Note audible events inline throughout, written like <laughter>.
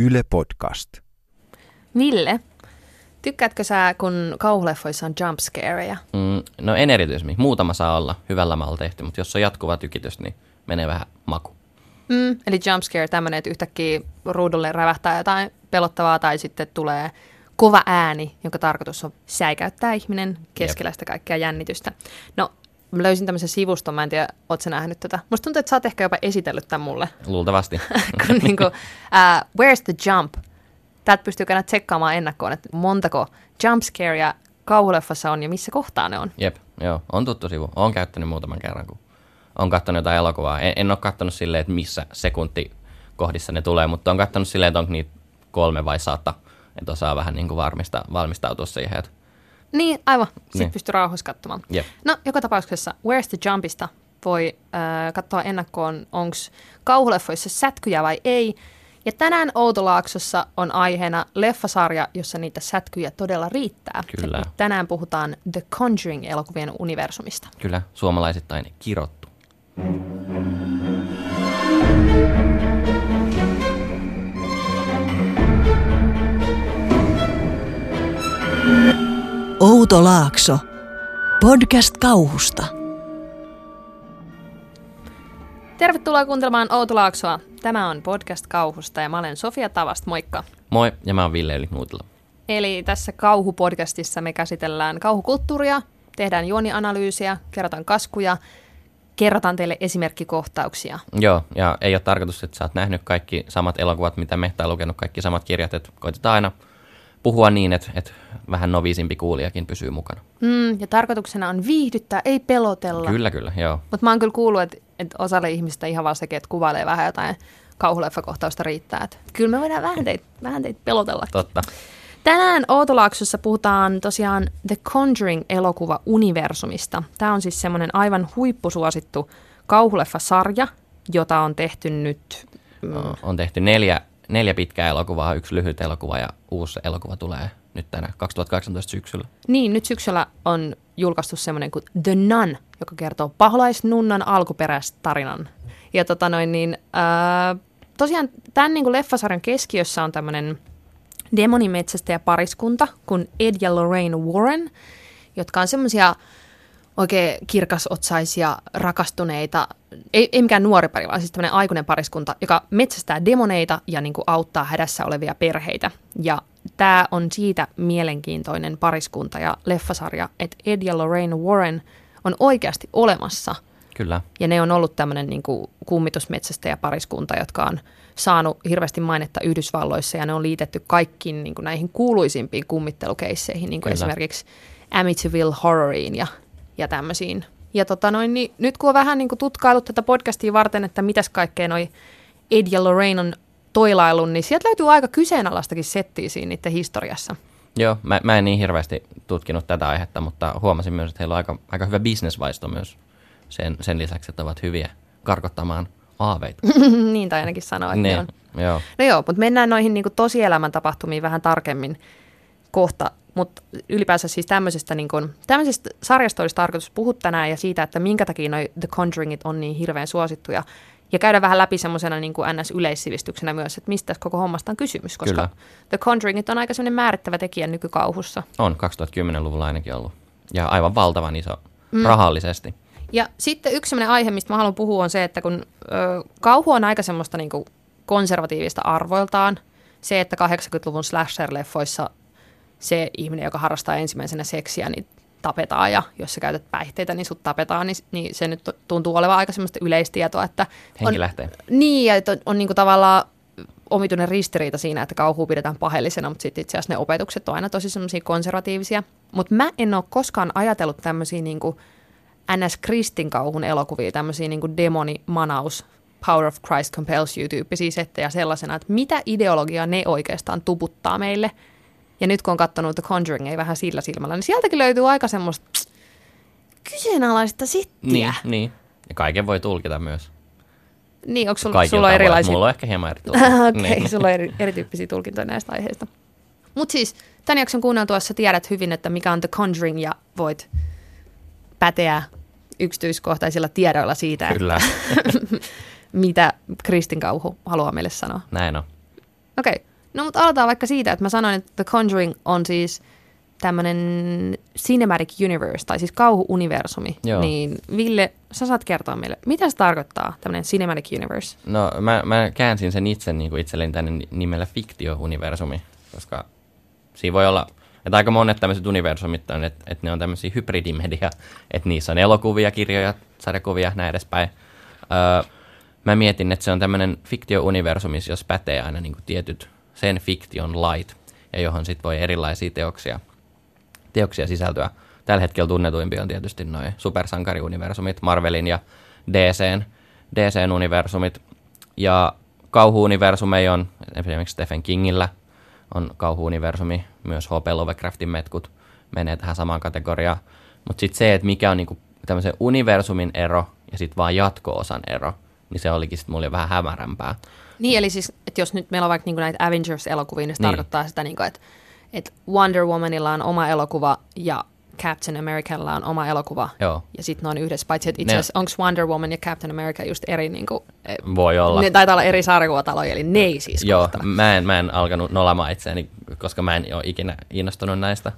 Yle Podcast. Ville, tykkäätkö sä, kun kauhuleffoissa on jumpscareja? Mm, no en erityisemmin. Muutama saa olla hyvällä maalla tehty, mutta jos on jatkuva tykitys, niin menee vähän maku. Mm, eli jumpscare tämmöinen, että yhtäkkiä ruudulle rävähtää jotain pelottavaa tai sitten tulee kova ääni, jonka tarkoitus on säikäyttää ihminen keskellä sitä kaikkea jännitystä. No, mä löysin tämmöisen sivuston, mä en tiedä, oot sä nähnyt tätä. Musta tuntuu, että sä oot ehkä jopa esitellyt tämän mulle. Luultavasti. <laughs> kun niinku, uh, where's the jump? Täältä pystyy käydä tsekkaamaan ennakkoon, että montako jumpscarea kauhuleffassa on ja missä kohtaa ne on. Jep, joo. On tuttu sivu. Olen käyttänyt muutaman kerran, kun on katsonut jotain elokuvaa. En, en ole katsonut silleen, että missä sekunti kohdissa ne tulee, mutta on katsonut silleen, että onko niitä kolme vai sata. Että osaa vähän niin kuin varmista, valmistautua siihen, että Niin, aivan. Sitten Niin. pystyy rauhassa katsomaan. Jep. No, joka tapauksessa Where's the Jumpista voi äh, katsoa ennakkoon, onko kauhuleffoissa sätkyjä vai ei. Ja tänään Outolaaksossa on aiheena leffasarja, jossa niitä sätkyjä todella riittää. Kyllä. Ja tänään puhutaan The Conjuring-elokuvien universumista. kyllä suomalaisittain kirottu. Outo Laakso. Podcast kauhusta. Tervetuloa kuuntelemaan Outolaaksoa. Tämä on podcast kauhusta ja mä olen Sofia Tavast, moikka. Moi, ja mä oon Ville Yli Nuutila. Eli tässä kauhupodcastissa me käsitellään kauhukulttuuria, tehdään juonianalyysiä, kerrotaan kaskuja, kerrotaan teille esimerkkikohtauksia. Joo, ja ei ole tarkoitus, että sä oot nähnyt kaikki samat elokuvat, mitä me, tai lukenut kaikki samat kirjat, että koitetaan aina puhua niin, että, että vähän noviisimpi kuulijakin pysyy mukana. Mm, ja tarkoituksena on viihdyttää, ei pelotella. Kyllä, kyllä, joo. Mutta mä oon kyllä kuullut, että, että osalle ihmistä ihan vaan sekin, että kuvailee vähän jotain kauhuleffakohtausta riittää. Että kyllä me voidaan vähän teitä, vähän teitä pelotella. Totta. Tänään Outolaaksossa puhutaan tosiaan The Conjuring-elokuva-universumista. Tämä on siis semmoinen aivan huippusuosittu kauhuleffasarja, jota on tehty nyt... Mm, On tehty neljä, neljä pitkää elokuvaa, yksi lyhyt elokuva ja uusi elokuva tulee nyt tänä 2018 syksyllä. niin, nyt syksyllä on julkaistu semmoinen kuin The Nun, joka kertoo paholaisnunnan alkuperäistä tarinan. Ja tota noin, niin, ää, tosiaan tämän niin kuin leffasarjan keskiössä on tämmöinen demonimetsästäjä pariskunta kuin Ed ja Lorraine Warren, jotka on semmoisia oikein kirkasotsaisia, rakastuneita, ei, ei mikään nuori pari, vaan siis tämmöinen aikuinen pariskunta, joka metsästää demoneita ja niin kuin auttaa hädässä olevia perheitä. Ja tämä on siitä mielenkiintoinen pariskunta ja leffasarja, että Ed ja Lorraine Warren on oikeasti olemassa. Kyllä, Ja ne on ollut tämmöinen niin kummitusmetsästäjä pariskunta, jotka on saanut hirveästi mainetta Yhdysvalloissa ja ne on liitetty kaikkiin niin kuin näihin kuuluisimpiin kummittelukeisseihin, niin kuin Kyllä. esimerkiksi Amityville Horroriin ja, ja tämmöisiin. Ja tota noin, niin nyt kun on vähän niin kuin tutkailut tätä podcastia varten, että mitäs kaikkea noi Ed ja Lorraine on toilailun, niin sieltä löytyy aika kyseenalaistakin settiä siinä niiden historiassa. joo. Mä, mä en niin hirveästi tutkinut tätä aihetta, mutta huomasin myös, että heillä on aika, aika hyvä bisnesvaisto myös sen, sen lisäksi, että ovat hyviä karkottamaan aaveita. <laughs> niin tai ainakin sanoa, että ne niin, on. joo. No joo, mutta mennään noihin niin tosielämän tapahtumiin vähän tarkemmin kohta. Mutta ylipäänsä siis tämmöisestä, niin kun, tämmöisestä sarjasta olisi tarkoitus puhua tänään ja siitä, että minkä takia noi The Conjuringit on niin hirveän suosittuja. Ja käydä vähän läpi semmoisena niin NS-yleissivistyksenä myös, että mistä koko hommasta on kysymys, koska Kyllä. The Conjuringit on aika semmoinen määrittävä tekijä nykykauhussa. On 2010-luvulla ainakin ollut. Ja aivan valtavan iso mm. rahallisesti. Ja sitten yksi sellainen aihe, mistä mä haluan puhua, on se, että kun ö, kauhu on aika semmoista niin konservatiivista arvoiltaan, se, että 80-luvun slasher-leffoissa se ihminen, joka harrastaa ensimmäisenä seksiä, niin tapetaan ja jos sä käytät päihteitä, niin sut tapetaan, niin, niin se nyt tuntuu olevan aika semmoista yleistietoa, että Henki on, lähtee. niin, ja että on, on niin kuin tavallaan omituinen ristiriita siinä, että kauhua pidetään paheellisena, mutta sitten itse asiassa ne opetukset on aina tosi semmoisia konservatiivisia. Mutta mä en ole koskaan ajatellut tämmöisiä niin NS-kristin kauhun elokuvia, tämmöisiä niin demoni, manaus, Power of Christ compels you tyyppisiä settejä sellaisena, että mitä ideologiaa ne oikeastaan tuputtaa meille. Ja nyt kun on katsonut The Conjuring, ei vähän sillä silmällä, niin sieltäkin löytyy aika semmoista kyseenalaista sittiä. Niin, niin. Ja kaiken voi tulkita myös. Niin, onko sulla, sulla on erilaisia? Mulla on ehkä hieman eri <laughs> tulkinta. Okei, okay, Niin. sulla on eri, erityyppisiä tulkintoja näistä aiheista. Mutta siis tämän jakson kuunneltuessa tiedät hyvin, että mikä on The Conjuring ja voit päteä yksityiskohtaisilla tiedoilla siitä, että Kyllä, <laughs> mitä kristinkauhu haluaa meille sanoa. näin on. Okei, okay. No mutta aloitetaan vaikka siitä, että mä sanoin, että The Conjuring on siis tämmöinen cinematic universe, tai siis kauhuuniversumi. Joo. Niin Ville, sä saat kertoa meille, mitä se tarkoittaa, tämmöinen cinematic universe? No mä, mä käänsin sen itse niin kuin itselleni tänne ni- nimellä fiktio-universumi, koska siinä voi olla, että aika monet tämmöiset universumit on, että, että ne on tämmöisiä hybridimedia, että niissä on elokuvia, kirjoja, sarjakuvia, näin edespäin. Öö, mä mietin, että se on tämmöinen fiktio-universumi, jos pätee aina niin kuin tietyt sen fiktion lait, ja johon sitten voi erilaisia teoksia, teoksia sisältyä. Tällä hetkellä tunnetuimpia on tietysti noin supersankariuniversumit, Marvelin ja DCn, DCn universumit. Ja kauhuuniversumei on esimerkiksi Stephen Kingillä on kauhuuniversumi, myös H.P. Lovecraftin metkut menee tähän samaan kategoriaan. Mutta sitten se, että mikä on niinku tämmöisen universumin ero ja sitten vaan jatko-osan ero, niin se olikin sitten mulle vähän hämärämpää. Niin, eli siis, että jos nyt meillä on vaikka niinku näitä Avengers-elokuvia, niin se Niin. tarkoittaa sitä, niinku, että, että Wonder Womanilla on oma elokuva ja Captain Americalla on oma elokuva. Joo. Ja sitten ne on yhdessä, paitsi että itse asiassa onko Wonder Woman ja Captain America just eri, niinku, eh, Voi olla. ne taitaa olla eri sarjakuvataloja, eli ne ei siis Joo, mä en, mä en alkanut nolamaan itseäni, koska mä en ole ikinä innostunut näistä.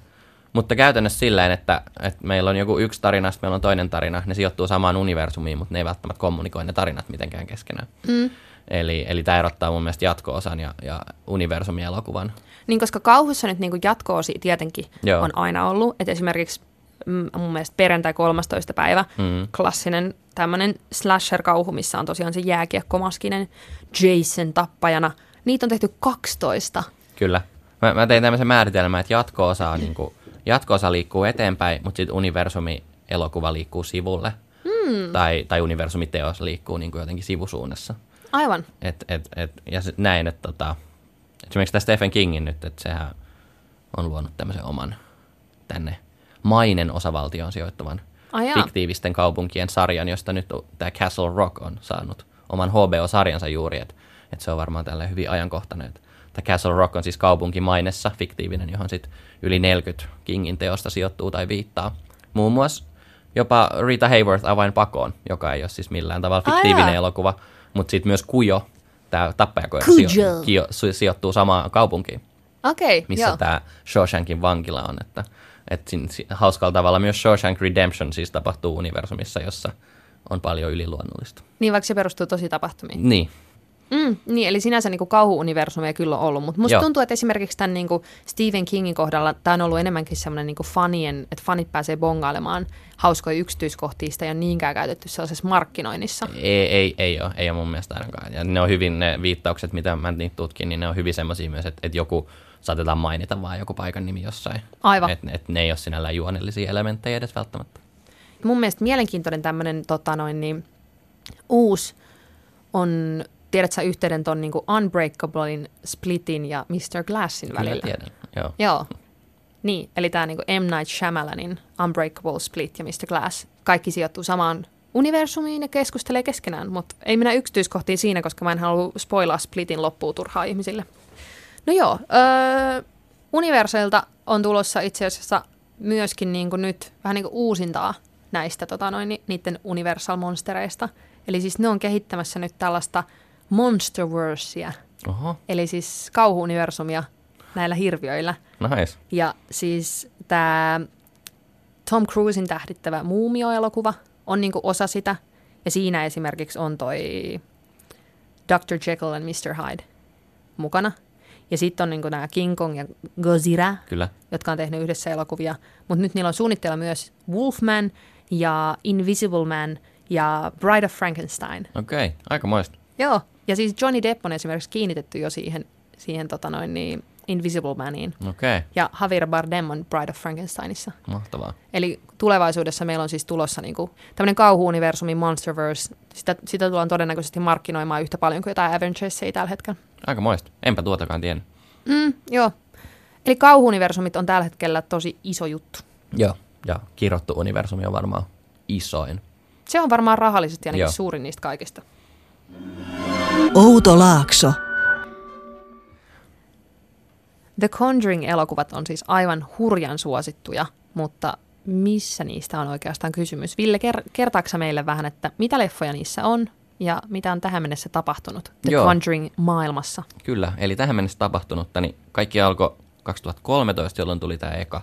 Mutta käytännössä silleen, että, että meillä on joku yksi tarina, sitten meillä on toinen tarina. Ne sijoittuu samaan universumiin, mutta ne ei välttämättä kommunikoi ne tarinat mitenkään keskenään. Mm. Eli, eli tämä erottaa mun mielestä jatko-osan ja, ja universumin elokuvan. Niin, koska kauhussa nyt niin jatko-osi tietenkin Joo. on aina ollut. Että esimerkiksi mm, mun mielestä perjantai 13. päivä, Mm. klassinen tämmöinen slasher-kauhu, missä on tosiaan se jääkiekkomaskinen Jason tappajana. Niitä on tehty 12. Kyllä. Mä, mä tein tämmöisen määritelmän, että jatko-osa, on, niin kuin, jatko-osa liikkuu eteenpäin, mutta sitten universumi-elokuva liikkuu sivulle. Mm. Tai, tai universumiteos liikkuu niin kuin jotenkin sivusuunnassa. Aivan. Et, et, et, ja näin, että tota, esimerkiksi tämä Stephen Kingin nyt, että sehän on luonut tämmöisen oman tänne mainen osavaltioon sijoittuvan Ai jaa. fiktiivisten kaupunkien sarjan, josta nyt tämä Castle Rock on saanut oman HBO-sarjansa juuri, että et se on varmaan tällä hyvin ajankohtainen. Tämä Castle Rock on siis kaupunki mainessa, fiktiivinen, johon sitten yli 40 Kingin teosta sijoittuu tai viittaa. Muun muassa jopa Rita Hayworth avain pakoon, joka ei ole siis millään tavalla fiktiivinen jaa. elokuva, mutta sitten myös Kujo, tämä tappajakoira, sijo, kio, si- sijoittuu samaan kaupunkiin, okay, missä joo. tämä Shawshankin vankila on. Että, että siinä, si- hauskalla tavalla myös Shawshank Redemption siis tapahtuu universumissa, jossa on paljon yliluonnollista. Niin, vaikka se perustuu tosi tapahtumiin. Niin, Mm, niin, eli sinänsä niin kauhu-universumia kyllä on ollut, mutta musta Joo. tuntuu, että esimerkiksi tämän niin kuin Stephen Kingin kohdalla tämä on ollut enemmänkin semmoinen niin fanien, että fanit pääsee bongailemaan hauskoja yksityiskohtia, sitä ei ole niinkään käytetty sellaisessa markkinoinnissa. ei, ei, ei ole, ei ole mun mielestä ainakaan. Ja ne on hyvin, ne viittaukset, mitä mä niitä tutkin, niin ne on hyvin semmoisia myös, että, että joku saatetaan mainita vaan joku paikan nimi jossain. Aivan. Että et ne ei ole sinällään juonellisia elementtejä edes välttämättä. Mun mielestä mielenkiintoinen tämmöinen tota noin, niin, uusi on, tiedätkö sä yhteyden ton niin Unbreakablein, Splitin ja Mr. Glassin välillä? Kyllä tiedän, joo. Joo. Niin, eli tämä niinku M. Night Shyamalanin Unbreakable Split ja Mr. Glass. Kaikki sijoittuu samaan universumiin ja keskustelee keskenään, mutta ei mennä yksityiskohtiin siinä, koska mä en halua spoilaa Splitin loppuun turhaa ihmisille. No joo, öö, Universalilta on tulossa itse asiassa myöskin niinku nyt vähän niinku uusintaa näistä tota noin, ni- niiden Universal-monstereista. Eli siis ne on kehittämässä nyt tällaista Monsterversea, Oho, eli siis kauhuuniversumia näillä hirviöillä. nice. Ja siis tämä Tom Cruisin tähdittävä Muumio-elokuva on niinku osa sitä. Ja siinä esimerkiksi on toi Dr. Jekyll and Mr. Hyde mukana. Ja sitten on niinku nämä King Kong ja Godzilla, Kyllä. jotka on tehnyt yhdessä elokuvia. Mutta nyt niillä on suunnitteilla myös Wolfman ja Invisible Man ja Bride of Frankenstein. Okei, okay. aika moista. Joo, ja siis Johnny Depp on esimerkiksi kiinnitetty jo siihen, siihen tota noin, niin Invisible Maniin. Okay. Ja Javier Bardem on Bride of Frankensteinissa. mahtavaa. Eli tulevaisuudessa meillä on siis tulossa niinku tämmöinen kauhu-universumi Monsterverse. Sitä, sitä tullaan todennäköisesti markkinoimaan yhtä paljon kuin jotain Avengersia tällä hetkellä. Aika moista. Enpä tuotakaan tiennyt. Mm, joo. Eli kauhu-universumit on tällä hetkellä tosi iso juttu. Joo. Ja kirottu universumi on varmaan isoin. Se on varmaan rahallisesti ainakin Joo. suurin niistä kaikista. Outo Laakso. The Conjuring-elokuvat on siis aivan hurjan suosittuja, mutta missä niistä on oikeastaan kysymys? Ville, ker- kertaaksa meille vähän, että mitä leffoja niissä on ja mitä on tähän mennessä tapahtunut The Joo. Conjuring-maailmassa. Kyllä, eli tähän mennessä tapahtunutta, niin kaikki alkoi 2013, jolloin tuli tämä eka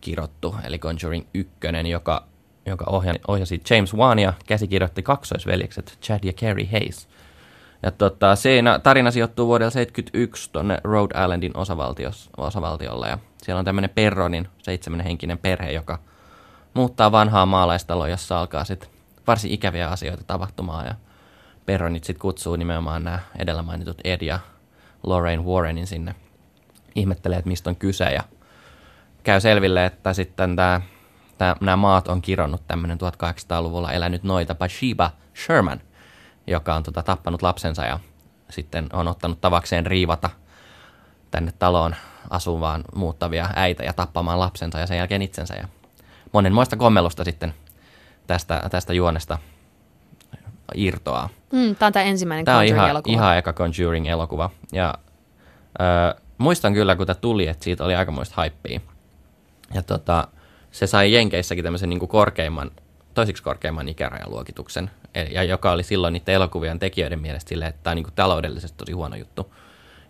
kirottu, eli Conjuring 1, joka, joka ohjasi, ohjasi James Wan ja käsikirjoitti kaksoisveljekset Chad ja Carrie Hayes. Ja tota, siinä tarina sijoittuu vuodelle 71 tuonne Rhode Islandin osavaltiolle. Ja siellä on tämmöinen Perronin seitsemänhenkinen perhe, joka muuttaa vanhaa maalaistaloa, jossa alkaa sitten varsin ikäviä asioita tapahtumaan. Ja Perronit sitten kutsuu nimenomaan nämä edellä mainitut Ed ja Lorraine Warrenin sinne ihmettelee, että mistä on kyse. Ja käy selville, että sitten tämä, tämä, nämä maat on kironnut tämmöinen 1800-luvulla elänyt noita Bathsheba Sherman, joka on tota, tappanut lapsensa ja sitten on ottanut tavakseen riivata tänne taloon asuvaan muuttavia äitä ja tappamaan lapsensa ja sen jälkeen itsensä. Ja monenmoista kommelusta sitten tästä, tästä juonesta irtoaa. Mm, tämä on tämä ensimmäinen Tämä on ihan, Conjuring-elokuva. ihan eka Conjuring-elokuva. Ja ö, muistan kyllä, kun tämä tuli, että siitä oli aikamoista haippia. Ja tota, se sai Jenkeissäkin tämmöisen niin kuin korkeimman, toisiksi korkeimman ikärajaluokituksen, Eli- ja joka oli silloin niiden elokuvien tekijöiden mielestä silleen, että tämä on niin taloudellisesti tosi huono juttu.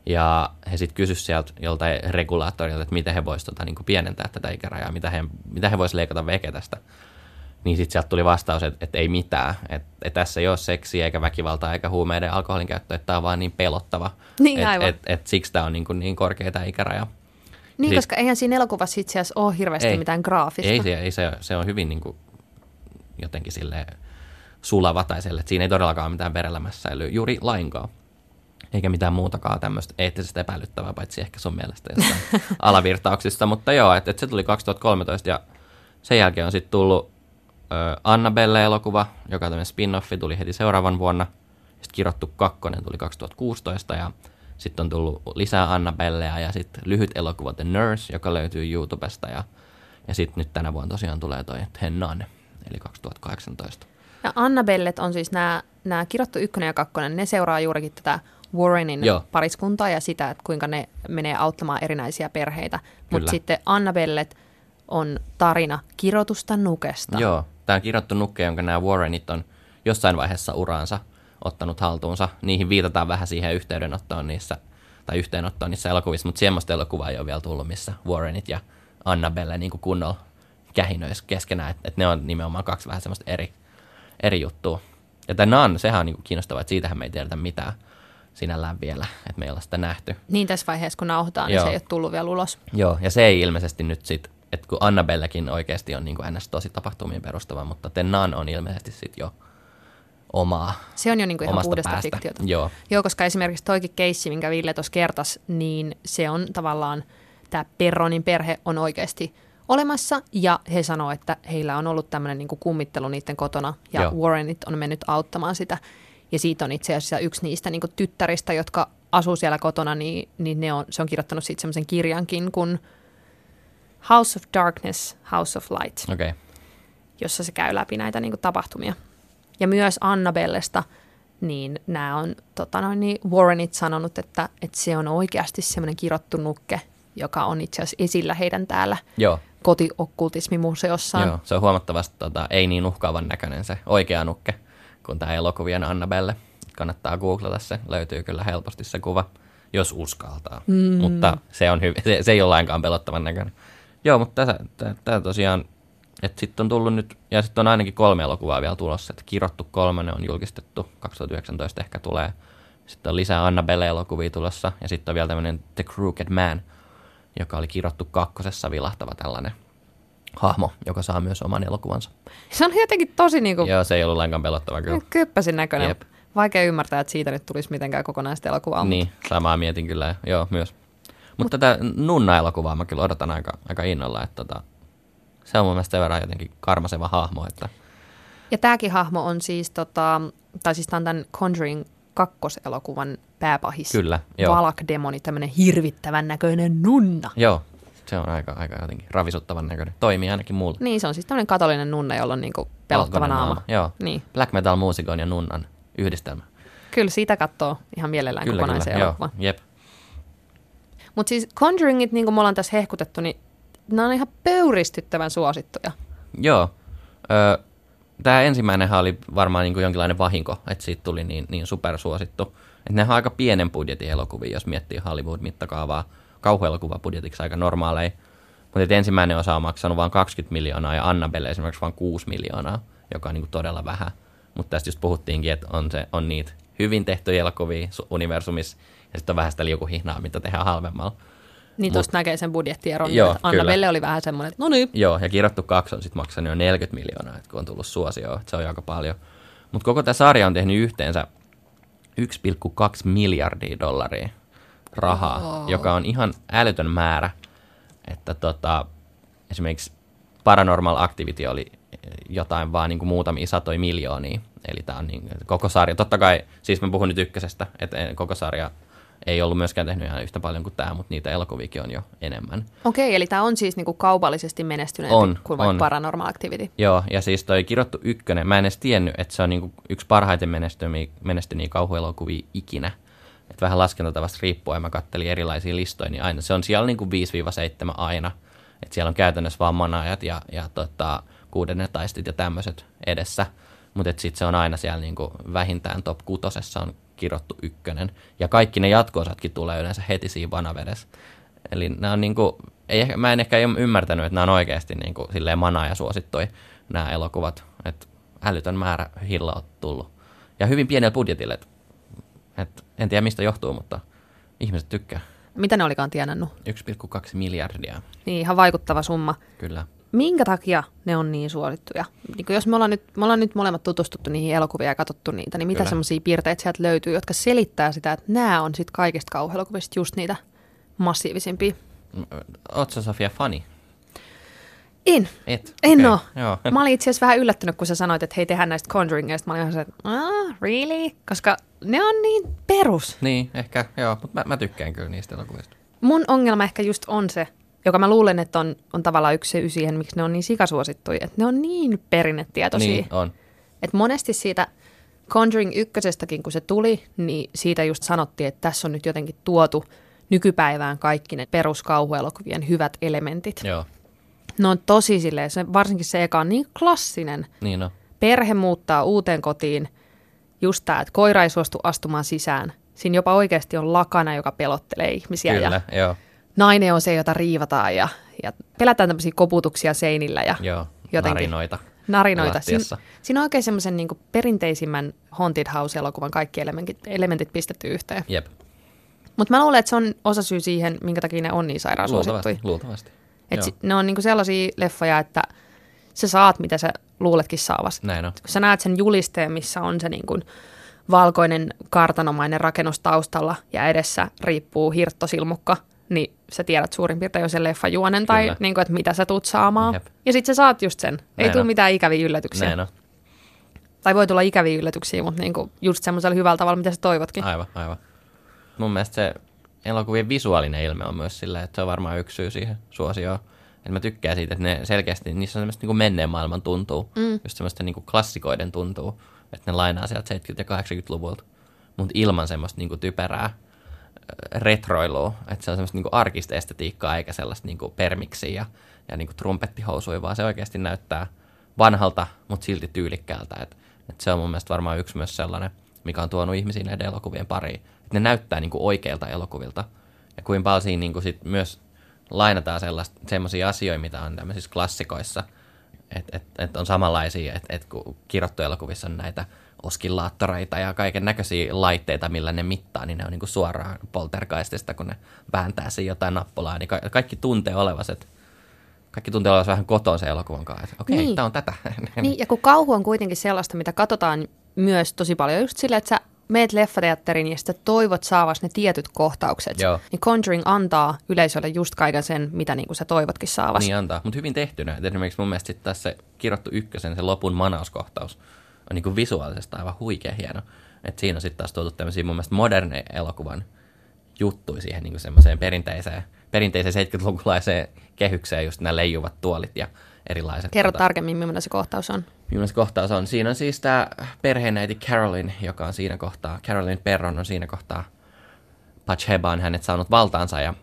Ja he sitten kysyivät sieltä joltain regulaattorilta, että miten he voisivat tota, niin pienentää tätä ikärajaa, mitä he, mitä he voisivat leikata veke tästä. Niin sitten sieltä tuli vastaus, että, että ei mitään, että, että tässä ei ole seksiä eikä väkivaltaa eikä huumeiden ja alkoholin käyttöä, että tämä on vaan niin pelottava. Niin, että aivan. et, et, siksi tämä on niin, kuin niin korkea tämä ikäraja. Niin, Sit- koska eihän siinä elokuvassa itse asiassa ole hirveästi Ei. mitään graafista. Ei, se, ei se, se on hyvin niin kuin, jotenkin sille sulava tai sille, että siinä ei todellakaan ole mitään verelämässäilyä juuri lainkaan. Eikä mitään muutakaan tämmöistä eettisesti epäilyttävää, paitsi ehkä sun mielestä jostain <laughs> alavirtauksista. Mutta joo, että et se tuli 2013 ja sen jälkeen on sitten tullut ö, Annabelle-elokuva, joka on tämmöinen spin-offi, tuli heti seuraavan vuonna. Sitten kirottu kakkonen tuli 2016 ja sitten on tullut lisää Annabellea ja sitten lyhyt elokuva The Nurse, joka löytyy YouTubesta ja, ja sitten nyt tänä vuonna tosiaan tulee toi The Nun, eli 2018. Ja Annabellet on siis nämä, nämä kirottu ykkönen ja kakkonen, ne seuraa juurikin tätä Warrenin Joo. pariskuntaa ja sitä, että kuinka ne menee auttamaan erinäisiä perheitä. Mutta sitten Annabellet on tarina kirotusta nukesta. Joo, tämä on kirjoittu nukke, jonka nämä Warrenit on jossain vaiheessa uraansa ottanut haltuunsa. Niihin viitataan vähän siihen yhteydenottoon niissä, tai yhteenottoon niissä elokuvissa, mutta semmoista elokuvaa ei ole vielä tullut, missä Warrenit ja Annabelle niin kuin kunnolla kähinöis keskenään, että et ne on nimenomaan kaksi vähän semmoista eri, eri juttua. Ja tämä Nun, sehän on niin kuin kiinnostavaa, että siitähän me ei tiedetä mitään sinällään vielä, että me ei olla sitä nähty. Niin tässä vaiheessa, kun nauhoitetaan, niin se ei ole tullut vielä ulos. Joo, ja se ei ilmeisesti nyt sit, että kun Annabellekin oikeasti on niin kuin ns. tosi tapahtumiin perustava, mutta The Nun on ilmeisesti sit jo omaa, Se on jo niinku ihan uudesta päästä. fiktiota. Joo, Joo, koska esimerkiksi toikin keissi, minkä Ville tuossa kertasi, niin se on tavallaan, tämä Perronin perhe on oikeasti olemassa, ja he sanoo, että heillä on ollut tämmöinen niin kummittelu niiden kotona, ja Joo. Warrenit on mennyt auttamaan sitä. Ja siitä on itse asiassa yksi niistä niin tyttäristä, jotka asuu siellä kotona, niin, niin ne on, se on kirjoittanut siitä semmoisen kirjankin kuin House of Darkness, House of Light. Okay. jossa se käy läpi näitä niin kuin, tapahtumia. Ja myös Annabellesta, niin nämä on tota noin, niin Warrenit sanonut, että, että se on oikeasti semmoinen kirottu nukke, joka on itse asiassa esillä heidän täällä Joo, kotiokkultismimuseossaan. joo, se on huomattavasti tota, ei niin uhkaavan näköinen se oikea nukke kuin tämä elokuvien Annabelle. Kannattaa googlata se, löytyy kyllä helposti se kuva, jos uskaltaa. Mm. Mutta se, on hyv- se, se ei ole lainkaan pelottavan näköinen. Joo, mutta tämä tosiaan, että sitten on tullut nyt, ja sitten on ainakin kolme elokuvaa vielä tulossa, että Kirottu kolmonen on julkistettu, 2019 ehkä tulee. Sitten on lisää Annabelle-elokuvia tulossa, ja sitten on vielä tämmöinen The Crooked Man, joka oli Kirottu kakkosessa vilahtava tällainen hahmo, joka saa myös oman elokuvansa. Se on jotenkin tosi niin kuin, Joo, se ei ollut lainkaan pelottava kyllä. köppäsin näköinen. Jep. Vaikea ymmärtää, että siitä nyt tulisi mitenkään kokonaista elokuvaa. mutta- Niin, samaa mietin kyllä, joo, myös. Mutta tätä Nunna-elokuvaa mä kyllä odotan aika, aika innolla, että tota, se on mun mielestä sen verran jotenkin karmaseva hahmo, että Ja tämäkin hahmo on siis, tota, tai siis tämän Conjuring kakkoselokuvan pääpahis. Kyllä, joo. Valak-demoni, tämmöinen hirvittävän näköinen nunna. joo, se on aika, aika jotenkin ravisuttavan näköinen. Toimii ainakin mulle. Niin, se on siis tämmöinen katolinen nunna, jolla on niinku pelottava Valkoinen naama. Joo, Niin, black metal muusikon ja nunnan yhdistelmä. kyllä siitä katsoo ihan mielellään Kyllä, kokonaisen kyllä, joo, elokuvan. jep. Mutta siis Conjuringit, niin kuin me ollaan tässä hehkutettu, niin nämä on ihan pöyristyttävän suosittuja. Joo. Ö, tämä ensimmäinen oli varmaan niin kuin jonkinlainen vahinko, että siitä tuli niin, niin supersuosittu. Että ne on aika pienen budjetin elokuvia, jos miettii Hollywood-mittakaavaa. Kauhuelokuvabudjetiksi aika normaaleja. Mutta ensimmäinen osa on maksanut vain 20 miljoonaa ja Annabelle esimerkiksi vain 6 miljoonaa, joka on niin kuin todella vähän. Mutta tästä just puhuttiinkin, että on, se, on niitä hyvin tehtyjä elokuvia universumissa ja sitten on vähän sitä liukuhihnaa, mitä tehdään halvemmalla. Niin tuosta näkee sen budjettieron. Joo, että Anna kyllä. Belle oli vähän semmoinen, että no niin. Joo, ja kirjoittu kaksi on sitten maksanut jo 40 miljoonaa, että kun on tullut suosio, että se on aika paljon. Mutta koko tämä sarja on tehnyt yhteensä 1,2 miljardia dollaria rahaa, Wow. joka on ihan älytön määrä. Että tota, esimerkiksi Paranormal Activity oli jotain vaan niin kuin muutamia satoja miljoonia. Eli tämä on niin, koko sarja. Totta kai, siis mä puhun nyt ykkösestä, että koko sarja ei ollut myöskään tehnyt ihan yhtä paljon kuin tämä, mutta niitä elokuviakin on jo enemmän. Okei, eli tämä on siis niinku kaupallisesti menestyneempi On, kuin vaikka on. Paranormal Activity. Joo, ja siis toi kirjoittu ykkönen, mä en edes tiennyt, että se on niinku yksi parhaiten menestyniä kauhuelokuvia ikinä. Et vähän laskentatavasta riippuen, mä kattelin erilaisia listoja, niin aina se on siellä niinku 5-7 aina. Et siellä on käytännössä vaan manaajat ja, ja tota, kuudennet taistit ja tämmöiset edessä. Mutta sitten se on aina siellä niinku vähintään top kutosessa on kirjoittu ykkönen. Ja kaikki ne jatko-osatkin tulee yleensä heti siinä vanavedessä. Eli nämä on niinku, ei, ehkä- mä en ehkä ymmärtänyt, että nämä on oikeasti niinku silleen manaaja suosittui nämä elokuvat. Että älytön määrä hilla on tullut. Ja hyvin pienellä budjetilla. Et, et, en tiedä mistä johtuu, mutta ihmiset tykkää. Mitä ne olikaan tienannut? 1,2 miljardia, Niin ihan vaikuttava summa. kyllä. Minkä takia ne on niin suosittuja? Niin jos me ollaan, nyt, me ollaan nyt molemmat tutustuttu niihin elokuviin ja katsottu niitä, niin mitä semmoisia piirteitä sieltä löytyy, jotka selittää sitä, että nämä on sitten kaikista kauhuelokuvista just niitä massiivisimpia? Oletko sä, Sofia fani? En. Et? En Okei, oo. Joo. Mä olin itse asiassa vähän yllättynyt, kun sä sanoit, että hei, tehdään näistä Conjuringeista. Mä olin ihan se, että ah, really? Koska ne on niin perus. Niin, ehkä, joo, mutta mä, mä tykkään kyllä niistä elokuvista. Mun ongelma ehkä just on se, joka mä luulen, että on, on tavallaan yksi syy siihen, miksi ne on niin sikasuosittuja, että ne on niin perinnetietoisia. Niin, on. Et monesti siitä Conjuring ykkösestäkin, kun se tuli, niin siitä just sanottiin, että tässä on nyt jotenkin tuotu nykypäivään kaikki ne peruskauhuelokuvien hyvät elementit. Joo, Ne on tosi silleen, se, varsinkin se eka on niin klassinen. niin on. Perhe muuttaa uuteen kotiin, just tämä, että koira ei suostu astumaan sisään. Siinä jopa oikeasti on lakana, joka pelottelee ihmisiä Kyllä, ja joo, nainen on se, jota riivataan ja, ja pelätään tämmöisiä koputuksia seinillä ja joo. Jotenkin. Narinoita. narinoita. Siin, siinä on oikein semmoisen niin perinteisimmän Haunted House-elokuvan kaikki elementit, elementit pistetty yhteen. Jep, Mutta mä luulen, että se on osa syy siihen, minkä takia ne on niin sairaan luultavasti, luultavasti. Et si- ne on niinku sellaisia leffoja, että sä saat, mitä sä luuletkin saavas. Näin on. Kun sä näet sen julisteen, missä on se niinku valkoinen kartanomainen rakennus taustalla ja edessä riippuu hirttosilmukka, niin sä tiedät suurin piirtein jo sen leffan juonen tai Kyllä. niinku, että mitä sä tuut saamaan. Jep. Ja sit sä saat just sen. Ei Näin tule on. mitään ikäviä yllätyksiä. Näin on. Tai voi tulla ikäviä yllätyksiä, mutta niinku just semmoisella hyvällä tavalla, mitä sä toivotkin. Aivan, aivan. Mun mielestä se elokuvien visuaalinen ilme on myös sillä, että se on varmaan yksi syy siihen suosioon. Että mä tykkään siitä, että ne selkeästi, niissä on semmoista niin menneen maailman tuntuu. Mm. Just semmoista niin klassikoiden tuntuu, että ne lainaa sieltä 70- ja 80-luvulta. Mutta ilman semmoista niin typerää äh, retroilua, että se on semmoista niin arkista estetiikkaa eikä sellaista niin permiksiä ja, ja niin trumpettihousuja, vaan se oikeasti näyttää vanhalta, mutta silti tyylikkäältä. Et, et se on mun mielestä varmaan yksi myös sellainen, mikä on tuonut ihmisiä näiden elokuvien pariin. Et ne näyttää niin oikeilta elokuvilta. Ja kuin paljon siinä niin sit myös lainataan sellaisia asioita, mitä on tämmöisissä klassikoissa, että et, et on samanlaisia, että et kun kirjoittuelokuvissa on näitä oskillaattoreita ja kaiken näköisiä laitteita, millä ne mittaa, niin ne on niinku suoraan poltergeistista, kun ne vääntää siinä jotain nappulaa, niin ka- kaikki tuntee olevansa, että kaikki tuntee olevansa vähän kotoa se elokuvan kanssa. että Okei, Niin. niin. tämä on tätä. <laughs> Niin, ja kun kauhu on kuitenkin sellaista, mitä katsotaan myös tosi paljon just silleen, että sä meet leffateatteriin ja sitten toivot saavas ne tietyt kohtaukset. Joo. Niin Conjuring antaa yleisölle just kaiken sen, mitä niinku sä toivotkin saavas. Niin antaa, mutta hyvin tehtynä. Et esimerkiksi mun mielestä tässä kirjoittu ykkösen, se lopun manauskohtaus, on niinku visuaalisesti aivan huikea hieno. Et siinä on sitten taas tuotu tämmöisiä mun mielestä moderneja elokuvan juttuja siihen niinku semmoiseen perinteiseen, perinteiseen 70-lukulaiseen kehykseen, just nämä leijuvat tuolit ja erilaiset. Kerro tota, tarkemmin, millainen se kohtaus on. Millainen se kohtaus on? Siinä on siis tämä perheenäiti Carolyn, joka on siinä kohtaa, Carolyn Perron on siinä kohtaa, Pacheba on hänet saanut valtaansa ja,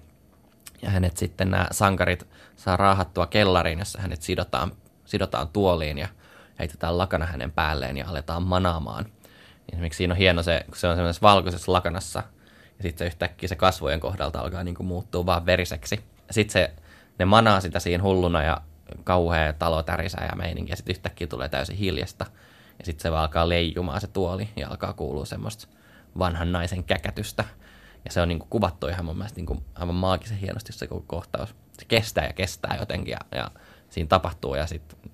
ja hänet sitten nämä sankarit saa raahattua kellariin, jossa hänet sidotaan, sidotaan tuoliin ja, heitetään lakana hänen päälleen ja aletaan manaamaan. Esimerkiksi siinä on hieno se, kun se on semmoisessa valkoisessa lakanassa, ja sitten se yhtäkkiä se kasvojen kohdalta alkaa niin kuin muuttua vaan veriseksi. Sitten se, ne manaa sitä siinä hulluna ja kauhea talo tärisää ja meininki, ja sitten yhtäkkiä tulee täysin hiljasta. Ja sitten se vaan alkaa leijumaan se tuoli, ja alkaa kuulua semmoista vanhan naisen käkätystä. Ja se on niin kuin kuvattu ihan mun mielestä niin kuin aivan maagisen hienosti se koko kohtaus. Se kestää ja kestää jotenkin, ja, ja siinä tapahtuu, ja sitten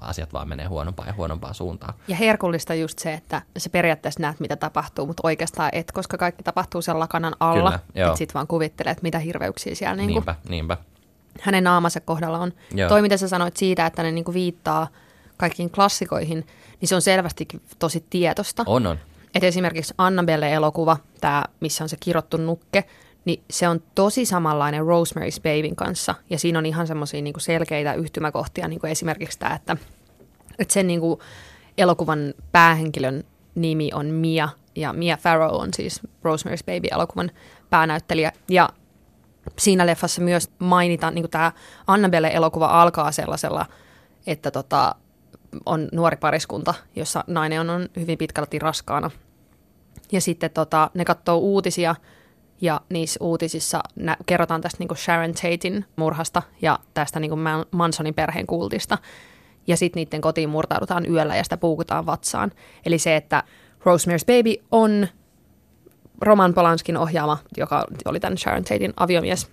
asiat vaan menee huonompaan ja huonompaan suuntaan. Ja herkullista just se, että se periaatteessa näet, mitä tapahtuu, mutta oikeastaan et, koska kaikki tapahtuu siellä lakanan alla. Että sit vaan kuvittelee, että mitä hirveyksiä siellä niin Niinpä, niinpä. hänen naamansa kohdalla on. Joo. Toi, mitä sä sanoit siitä, että ne niin kuin viittaa kaikkiin klassikoihin, niin se on selvästikin tosi tietosta. On, on. Et esimerkiksi Annabelle-elokuva, tämä, missä on se kirottu nukke, niin se on tosi samanlainen Rosemary's Babyn kanssa. Ja siinä on ihan semmoisia niinku selkeitä yhtymäkohtia, niin kuin esimerkiksi tämä, että, että sen niinku elokuvan päähenkilön nimi on Mia, ja Mia Farrow on siis Rosemary's Baby-elokuvan päänäyttelijä. Ja siinä leffassa myös mainitaan, niin tämä Annabelle-elokuva alkaa sellaisella, että tota, on nuori pariskunta, jossa nainen on, on hyvin pitkälti raskaana. Ja sitten tota, ne katsoo uutisia ja niissä uutisissa nä- kerrotaan tästä niin Sharon Tatein murhasta ja tästä niin Mansonin perheen kultista. Ja sitten niiden kotiin murtaudutaan yöllä ja sitä puukutaan vatsaan. Eli se, että Rosemary's Baby on Roman Polanskin ohjaama, joka oli tämän Sharon Tatein aviomies.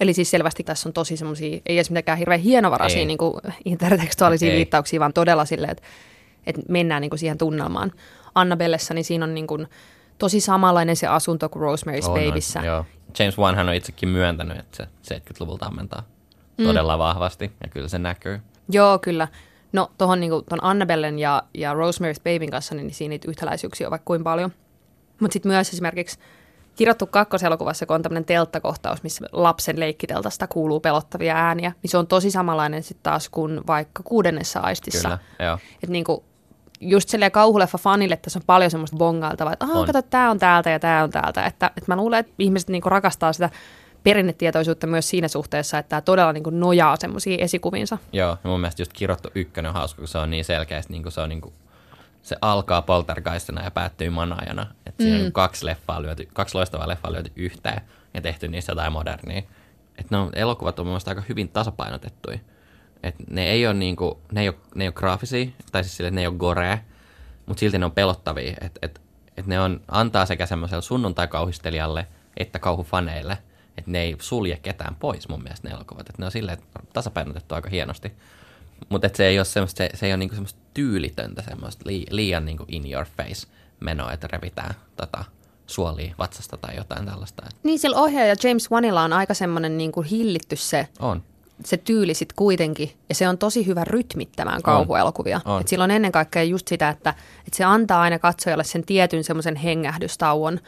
Eli siis selvästi tässä on tosi semmoisia, ei edes mitenkään hirveän hienovaraisia niin kuin intertekstuaalisia Ei. viittauksia, vaan todella silleen, että, että mennään niin kuin siihen tunnelmaan. Annabellessa, niin siinä on niin kuin tosi samanlainen se asunto kuin Rosemary's On, on, Babyssä. Joo. James Wan hän on itsekin myöntänyt, että se 70-luvulta ammentaa mm. todella vahvasti, ja kyllä se näkyy. Joo, kyllä. No tuohon niin ton Annabellen ja, ja Rosemary's Babyn kanssa, niin siinä niitä yhtäläisyyksiä on vaikka kuin paljon. Mutta sitten myös esimerkiksi kirjoittu kakkoselokuvassa, kun on tämmöinen telttakohtaus, missä lapsen leikkiteltasta kuuluu pelottavia ääniä, niin se on tosi samanlainen sitten taas kuin vaikka kuudennessa aistissa. Kyllä, joo. Että niinku, just silleen kauhuleffa fanille tässä on paljon semmoista bongailtavaa, että On. Aha, kato, tämä on täältä ja tämä on täältä. Että, että mä luulen, että ihmiset niinku rakastaa sitä perinnetietoisuutta myös siinä suhteessa, että tämä todella niinku nojaa semmoisiin esikuvinsa. Joo, ja mun mielestä just kirjoittu ykkönen on hauska, kun se on niin selkeästi, niin kuin se on niin kuin, se alkaa poltergeistina ja päättyy manaajana. Että siinä on kaksi, leffaa lyöty, kaksi loistavaa leffaa lyöty yhteen ja tehty niistä jotain modernia. Että ne on, elokuvat on mun mielestä aika hyvin tasapainotettuja. Et ne ei ole niinku, ne ei ole, ne ei ole graafisia, tai siis sille, ne ei ole gorea, mutta silti ne on pelottavia. Että et, et ne on, antaa sekä semmoiselle sunnuntai-kauhistelijalle että kauhufaneille, että ne ei sulje ketään pois mun mielestä ne elokuvat. Että ne on silleen tasapainotettu aika hienosti. Mutta se ei ole semmoista, se, se ei ole niinku semmoista tyylitöntä semmoista li, liian niinku in your face menoa, että revitään tota, suolia vatsasta tai jotain tällaista. Et Niin, sillä ohjaaja James Wanilla on aika semmoinen niin kuin hillitty se, on. Se tyyli sit kuitenkin, ja se on tosi hyvä rytmittämään kauhuelokuvia. On. Et sillä on ennen kaikkea just sitä, että, että se antaa aina katsojalle sen tietyn semmoisen hengähdystauon,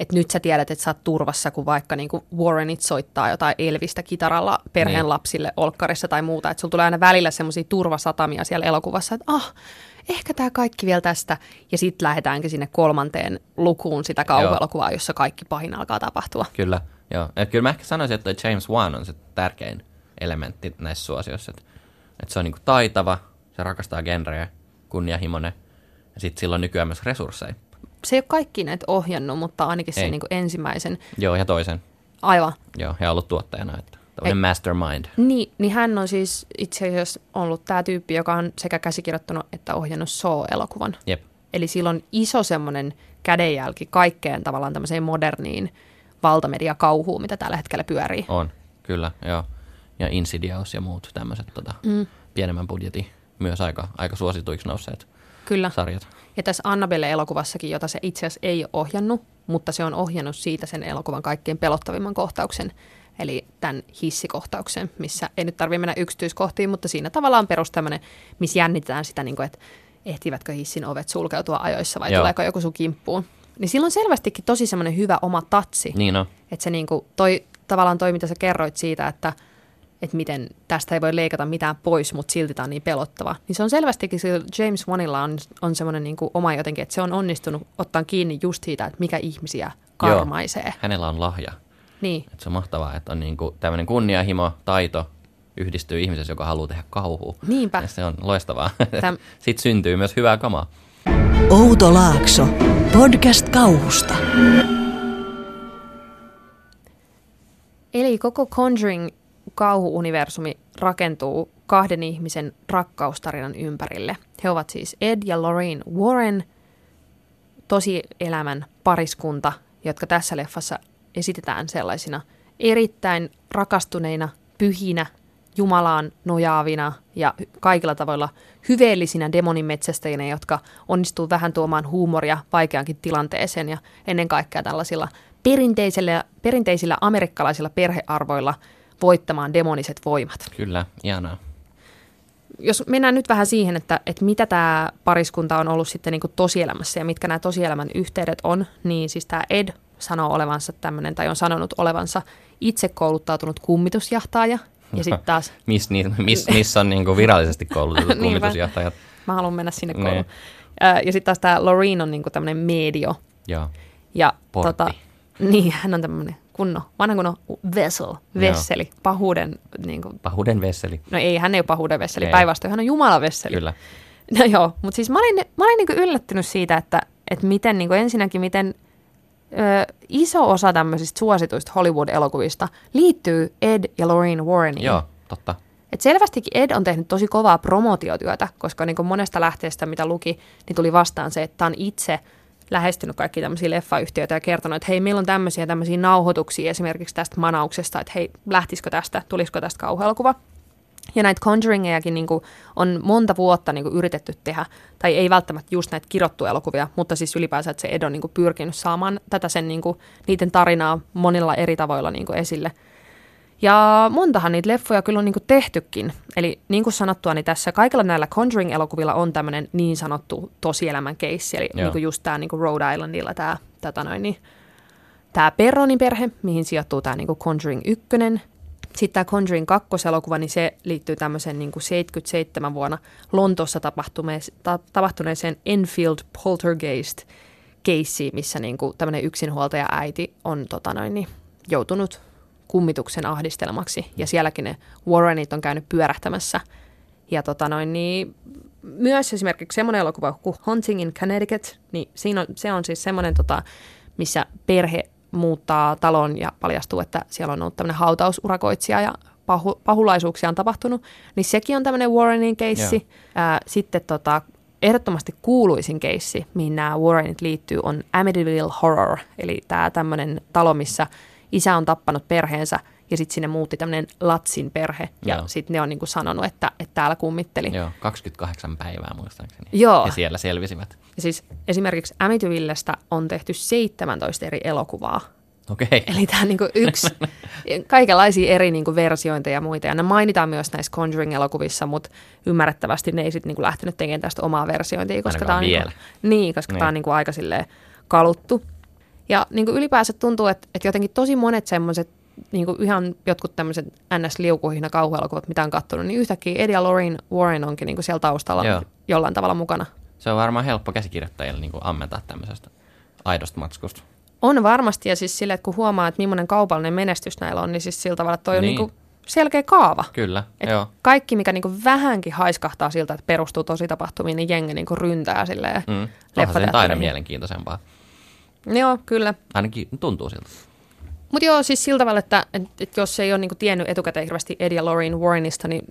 että nyt sä tiedät, että sä oot turvassa, kun vaikka niin kuin Warrenit soittaa jotain Elvistä kitaralla perheen Niin. lapsille olkkarissa tai muuta. Että sulla tulee aina välillä semmoisia turvasatamia siellä elokuvassa, että ah, ehkä tämä kaikki vielä tästä. Ja sitten lähdetäänkin sinne kolmanteen lukuun sitä kauhuelokuvaa, jossa kaikki pahin alkaa tapahtua. Kyllä, joo. Et kyllä mä ehkä sanoisin, että James Wan on se tärkein elementti näissä suosioissa. Että et se on niinku taitava, se rakastaa genrejä, kunnianhimoinen, ja sitten sillä on nykyään myös resursseja. Se ei ole kaikki näitä ohjannut, mutta ainakin se Ei. niin kuin ensimmäisen. Joo, ja toisen. Aivan. Joo, ja ollut tuottajana, että tämmöinen mastermind. Niin, niin hän on siis itse asiassa ollut tämä tyyppi, joka on sekä käsikirjoittanut että ohjannut Saw-elokuvan. Jep, Eli sillä on iso semmoinen kädenjälki kaikkeen tavallaan tämmöiseen moderniin valtamediakauhuun, mitä tällä hetkellä pyörii. on, kyllä, joo. Ja Insidious ja muut tämmöiset tota, mm. pienemmän budjetin myös aika, aika suosituiksi nousseet Kyllä. sarjat. Ja tässä Annabelle-elokuvassakin, jota se itse asiassa ei ole ohjannut, mutta se on ohjannut siitä sen elokuvan kaikkein pelottavimman kohtauksen, eli tämän hissikohtauksen, missä ei nyt tarvitse mennä yksityiskohtiin, mutta siinä tavallaan perus tämmöinen, missä jännitetään sitä, niin kuin, että ehtivätkö hissin ovet sulkeutua ajoissa vai Joo. tuleeko joku sun kimppuun. Niin sillä on selvästikin tosi semmoinen hyvä oma tatsi, Niin on, että se niinku, toi, tavallaan toi, mitä sä kerroit siitä, että, että miten tästä ei voi leikata mitään pois, mutta silti tämä on niin pelottava. Niin se on selvästikin, sillä James Wanilla on, on semmoinen niinku oma jotenkin, että se on onnistunut ottaa kiinni just siitä, että mikä ihmisiä karmaisee. hänellä on lahja. Niin, Et se on mahtavaa, että on niinku tämmöinen kunnianhimo, taito yhdistyy ihmisessä, joka haluaa tehdä kauhua. Niinpä. Ja se on loistavaa. Täm- <laughs> Sitten syntyy myös hyvää kamaa. Outo Laakso. Podcast kauhusta. Eli koko Conjuring kauhuuniversumi rakentuu kahden ihmisen rakkaustarinan ympärille. He ovat siis Ed ja Lorraine Warren, tosielämän pariskunta, jotka tässä leffassa esitetään sellaisina erittäin rakastuneina, pyhinä, Jumalaan nojaavina ja kaikilla tavoilla hyveellisinä demonimetsästäjinä, jotka onnistuu vähän tuomaan huumoria vaikeankin tilanteeseen ja ennen kaikkea tällaisilla perinteisillä, perinteisillä amerikkalaisilla perhearvoilla voittamaan demoniset voimat. Kyllä, ihanaa. Jos mennään nyt vähän siihen, että, että mitä tämä pariskunta on ollut sitten niin kuin tosielämässä ja mitkä nämä tosielämän yhteydet on, niin siis tämä Ed sanoo olevansa tämmöinen, tai on sanonut olevansa itse kouluttautunut kummitusjahtaaja, ja sitten taas <laughs> Miss, miss, missä on niinku virallisesti koulutetut <laughs> Niinpä. kummitusjohtajat? mä haluan mennä sinne Ne. kouluun. Ää, Ja sitten taas tämä Loreen on niinku tämmöinen medio. Ja Portti. tota, <laughs> niin, hän on tämmöinen kunno, vanha kunno vessel, vesseli, pahuuden, niinku, Pahuuden vesseli. no ei, hän ei ole pahuuden vesseli, Ei. päinvastoin hän on Jumalan vesseli. Kyllä. No joo, mutta siis mä olin, mä olin niinku yllättynyt siitä, että, että miten niinku ensinnäkin, miten ö, iso osa tämmöisistä suosituista Hollywood-elokuvista liittyy Ed ja Lorraine Warreniin. Joo, totta. Et selvästikin Ed on tehnyt tosi kovaa promotiotyötä, koska niin monesta lähteestä, mitä luki, niin tuli vastaan se, että on itse lähestynyt kaikki tämmöisiä leffayhtiöitä ja kertonut, että hei, meillä on tämmöisiä tämmöisiä nauhoituksia esimerkiksi tästä manauksesta, että hei, lähtisikö tästä, tulisiko tästä kauhuelokuva. Ja näitä Conjuringejakin niin on monta vuotta niin yritetty tehdä, tai ei välttämättä just näitä kirottuja elokuvia, mutta siis ylipäänsä, että se Ed on niin pyrkinyt saamaan tätä sen, niin kuin, niiden tarinaa monilla eri tavoilla niin esille. Ja montahan niitä leffoja kyllä on niinku tehtykin. Eli niin kuin sanottua, niin tässä kaikilla näillä Conjuring-elokuvilla on tämmöinen niin sanottu tosielämän keissi. Eli Joo. niinku just tämä niinku Rhode Islandilla tämä tätä noin, niin, tää Perronin perhe, mihin sijoittuu tämä niinku Conjuring 1. Sitten tämä Conjuring 2 elokuva, niin se liittyy tämmöiseen niinku 77 vuonna Lontoossa tapahtuneeseen, ta, tapahtuneeseen Enfield Poltergeist keissiin, missä niinku tämmöinen yksinhuoltaja äiti on tota noin, niin, joutunut kummituksen ahdistelmaksi. Ja sielläkin ne Warrenit on käynyt pyörähtämässä. Ja tota noin, niin myös esimerkiksi semmoinen elokuva kuin Haunting in Connecticut, niin siinä on, se on siis semmoinen, tota, missä perhe muuttaa talon ja paljastuu, että siellä on ollut tämmöinen hautausurakoitsija ja pahu, pahulaisuuksia on tapahtunut. Niin sekin on tämmöinen Warrenin keissi. Ää, sitten tota, ehdottomasti kuuluisin keissi, mihin nämä Warrenit liittyy, on Amityville Horror, eli tämä tämmöinen talo, missä isä on tappanut perheensä ja sitten sinne muutti tämmöinen Latsin perhe ja sitten ne on niinku sanonut, että, että täällä kummitteli. Joo, 28 päivää muistaakseni. Joo. Ja siellä selvisivät. Ja siis esimerkiksi Amityvillestä on tehty 17 eri elokuvaa. Okei. Eli tämä on niinku yksi, <laughs> kaikenlaisia eri niinku versiointeja ja muita. Ja ne mainitaan myös näissä Conjuring-elokuvissa, mutta ymmärrettävästi ne ei sitten niinku lähtenyt tekemään tästä omaa versiointia, koska tämä on, vielä. Niinku, niin, koska Niin. tämä on niinku aika silleen kaluttu. Ja niinku ylipäänsä tuntuu, että, että jotenkin tosi monet semmoiset niinku ihan jotkut tämmöiset NS-liukuhina kauhuelokuvat, mitä on katsonut, niin yhtäkkiä Eddie ja Lorraine Warren onkin niinku siellä taustalla Joo. jollain tavalla mukana. Se on varmaan helppo käsikirjoittajille niin ammentaa tämmöisestä aidosta matskusta. On varmasti, ja siis sille, että kun huomaa, että millainen kaupallinen menestys näillä on, niin siis sillä tavalla, että toi Niin. on niinku selkeä kaava. Kyllä, Et joo. kaikki, mikä niinku vähänkin haiskahtaa siltä, että perustuu tosi tapahtumiin, niin jengi niinku ryntää silleen. Mm. Onhan se aina mielenkiintoisempaa. Joo, kyllä. Ainakin tuntuu siltä. Mutta joo, siis sillä tavalla, että, että, että jos ei ole niinku tiennyt etukäteen hirveästi Ed ja Lorraine Warrenista, niin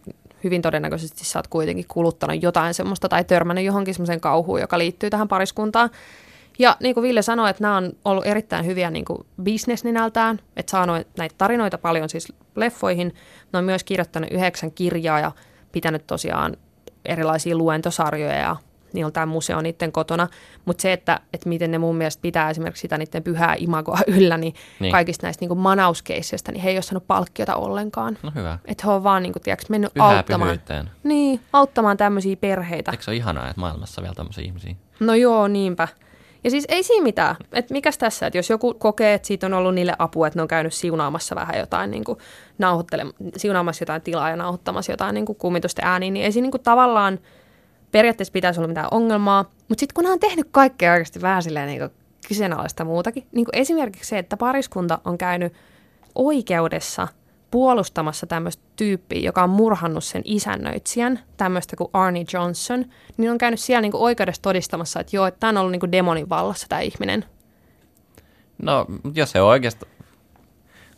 hyvin todennäköisesti sä oot kuitenkin kuluttanut jotain semmoista tai törmännyt johonkin semmoiseen kauhuun, joka liittyy tähän pariskuntaan. Ja niin kuin Ville sanoi, että nämä on ollut erittäin hyviä niin kuin bisnesninältään, että saanut näitä tarinoita paljon siis leffoihin. Ne on myös kirjoittanut yhdeksän kirjaa ja pitänyt tosiaan erilaisia luentosarjoja ja niillä on tämä museo niiden kotona. Mutta se, että, että miten ne mun mielestä pitää esimerkiksi sitä niiden pyhää imagoa <laughs> yllä, niin, Niin. kaikista näistä niin manauskeisseistä, niin he ei ole saanut palkkiota ollenkaan. No hyvä. Että he on vaan niin kuin, tiedätkö, mennyt Pyhää auttamaan. pyhyyteen. Niin, auttamaan tämmöisiä perheitä. Eikö se ole ihanaa, että maailmassa on vielä tämmöisiä ihmisiä? No joo, niinpä. Ja siis ei siinä mitään. Että mikäs tässä, että jos joku kokee, että siitä on ollut niille apua, että ne on käynyt siunaamassa vähän jotain, niin kuin nauhoittele- siunaamassa jotain tilaa ja nauhoittamassa jotain niin kuin kummitusten ääniä, niin ei siinä niin kuin tavallaan periaatteessa pitäisi olla mitään ongelmaa. Mutta sitten kun on tehnyt kaikkea oikeasti vähän silleen niin kyseenalaista muutakin, niin kuin esimerkiksi se, että pariskunta on käynyt oikeudessa puolustamassa tämmöistä tyyppiä, joka on murhannut sen isännöitsijän, tämmöistä kuin Arnie Johnson, niin on käynyt siellä niin kuin oikeudessa todistamassa, että joo, että tämä on ollut niin kuin demonin vallassa tämä ihminen. No, jos se on oikeasti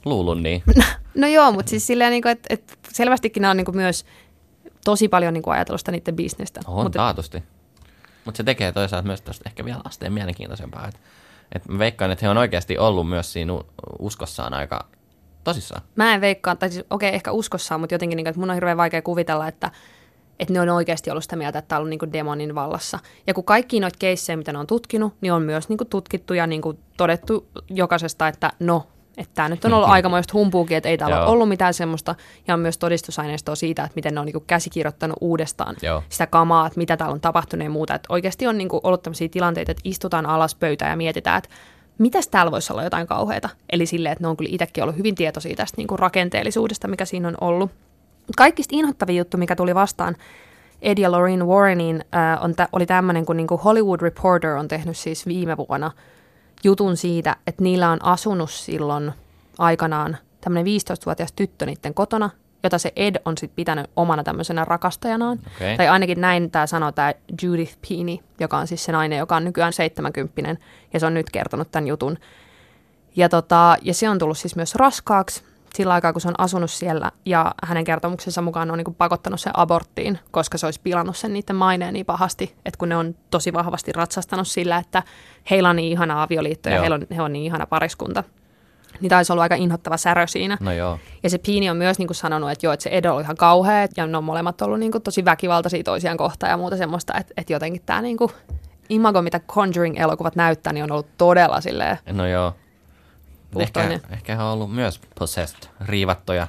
luullut niin. <laughs> No joo, mutta siis silleen, niin kuin, että, että selvästikin nämä on niin kuin myös tosi paljon niin kuin ajatellut sitä niiden bisnestä. On Mutta taatusti. Mutta se tekee toisaalta myös tästä ehkä vielä asteen mielenkiintoisempaa. Et, et mä veikkaan, että he on oikeasti ollut myös siinä uskossaan aika tosissaan. mä en veikkaa, tai siis okei, ehkä uskossaan, mutta jotenkin, niin kuin, että mun on hirveän vaikea kuvitella, että, että ne on oikeasti ollut sitä mieltä, että tämä on ollut niin kuin demonin vallassa. Ja kun kaikki noita keissejä, mitä ne on tutkinut, niin on myös niin kuin tutkittu ja niin kuin todettu jokaisesta, että no, että tämä nyt on ollut aikamoista humpuukin, että ei täällä Joo. ollut mitään semmoista. Ja on myös todistusaineistoa siitä, että miten ne on niin kuin käsikirjoittanut uudestaan Joo. sitä kamaa, että mitä täällä on tapahtunut ja muuta. Että oikeasti on niin kuin ollut tämmöisiä tilanteita, että istutaan alas pöytään ja mietitään, että mitäs täällä voisi olla jotain kauheata. Eli silleen, että ne on kyllä itsekin ollut hyvin tietoisia tästä niin kuin rakenteellisuudesta, mikä siinä on ollut. Kaikista inhottavin juttu, mikä tuli vastaan Ed ja Lorraine Warreniin, äh, on tä- oli tämmöinen, kun niinku Hollywood Reporter on tehnyt siis viime vuonna jutun siitä, että niillä on asunut silloin aikanaan tämmöinen 15-vuotias tyttö niiden kotona, jota se Ed on sitten pitänyt omana tämmöisenä rakastajanaan. Okei. Tai ainakin näin tämä sanoo tämä Judith Peany, joka on siis se nainen, joka on nykyään 70 ja se on nyt kertonut tämän jutun. Ja, tota, ja se on tullut siis myös raskaaksi sillä aikaa, kun se on asunut siellä. Ja hänen kertomuksensa mukaan on niin pakottanut sen aborttiin, koska se olisi pilannut sen niiden maineen niin pahasti, että kun ne on tosi vahvasti ratsastanut sillä, että heillä on niin ihana avioliitto ja Joo. heillä on, he on niin ihana pariskunta. Niin taisi olla aika inhottava särö siinä. No joo. Ja se Piini on myös niin kuin sanonut, että joo, että se Edo on ihan kauhea, ja ne on molemmat ollut niin kuin tosi väkivaltaisia toisiaan kohtaan ja muuta semmoista, että, että jotenkin tämä niin kuin imago, mitä Conjuring-elokuvat näyttää, niin on ollut todella silleen, No joo. Ehkä, Puhtoinen. ehkä he on ollut myös possessed, riivattuja.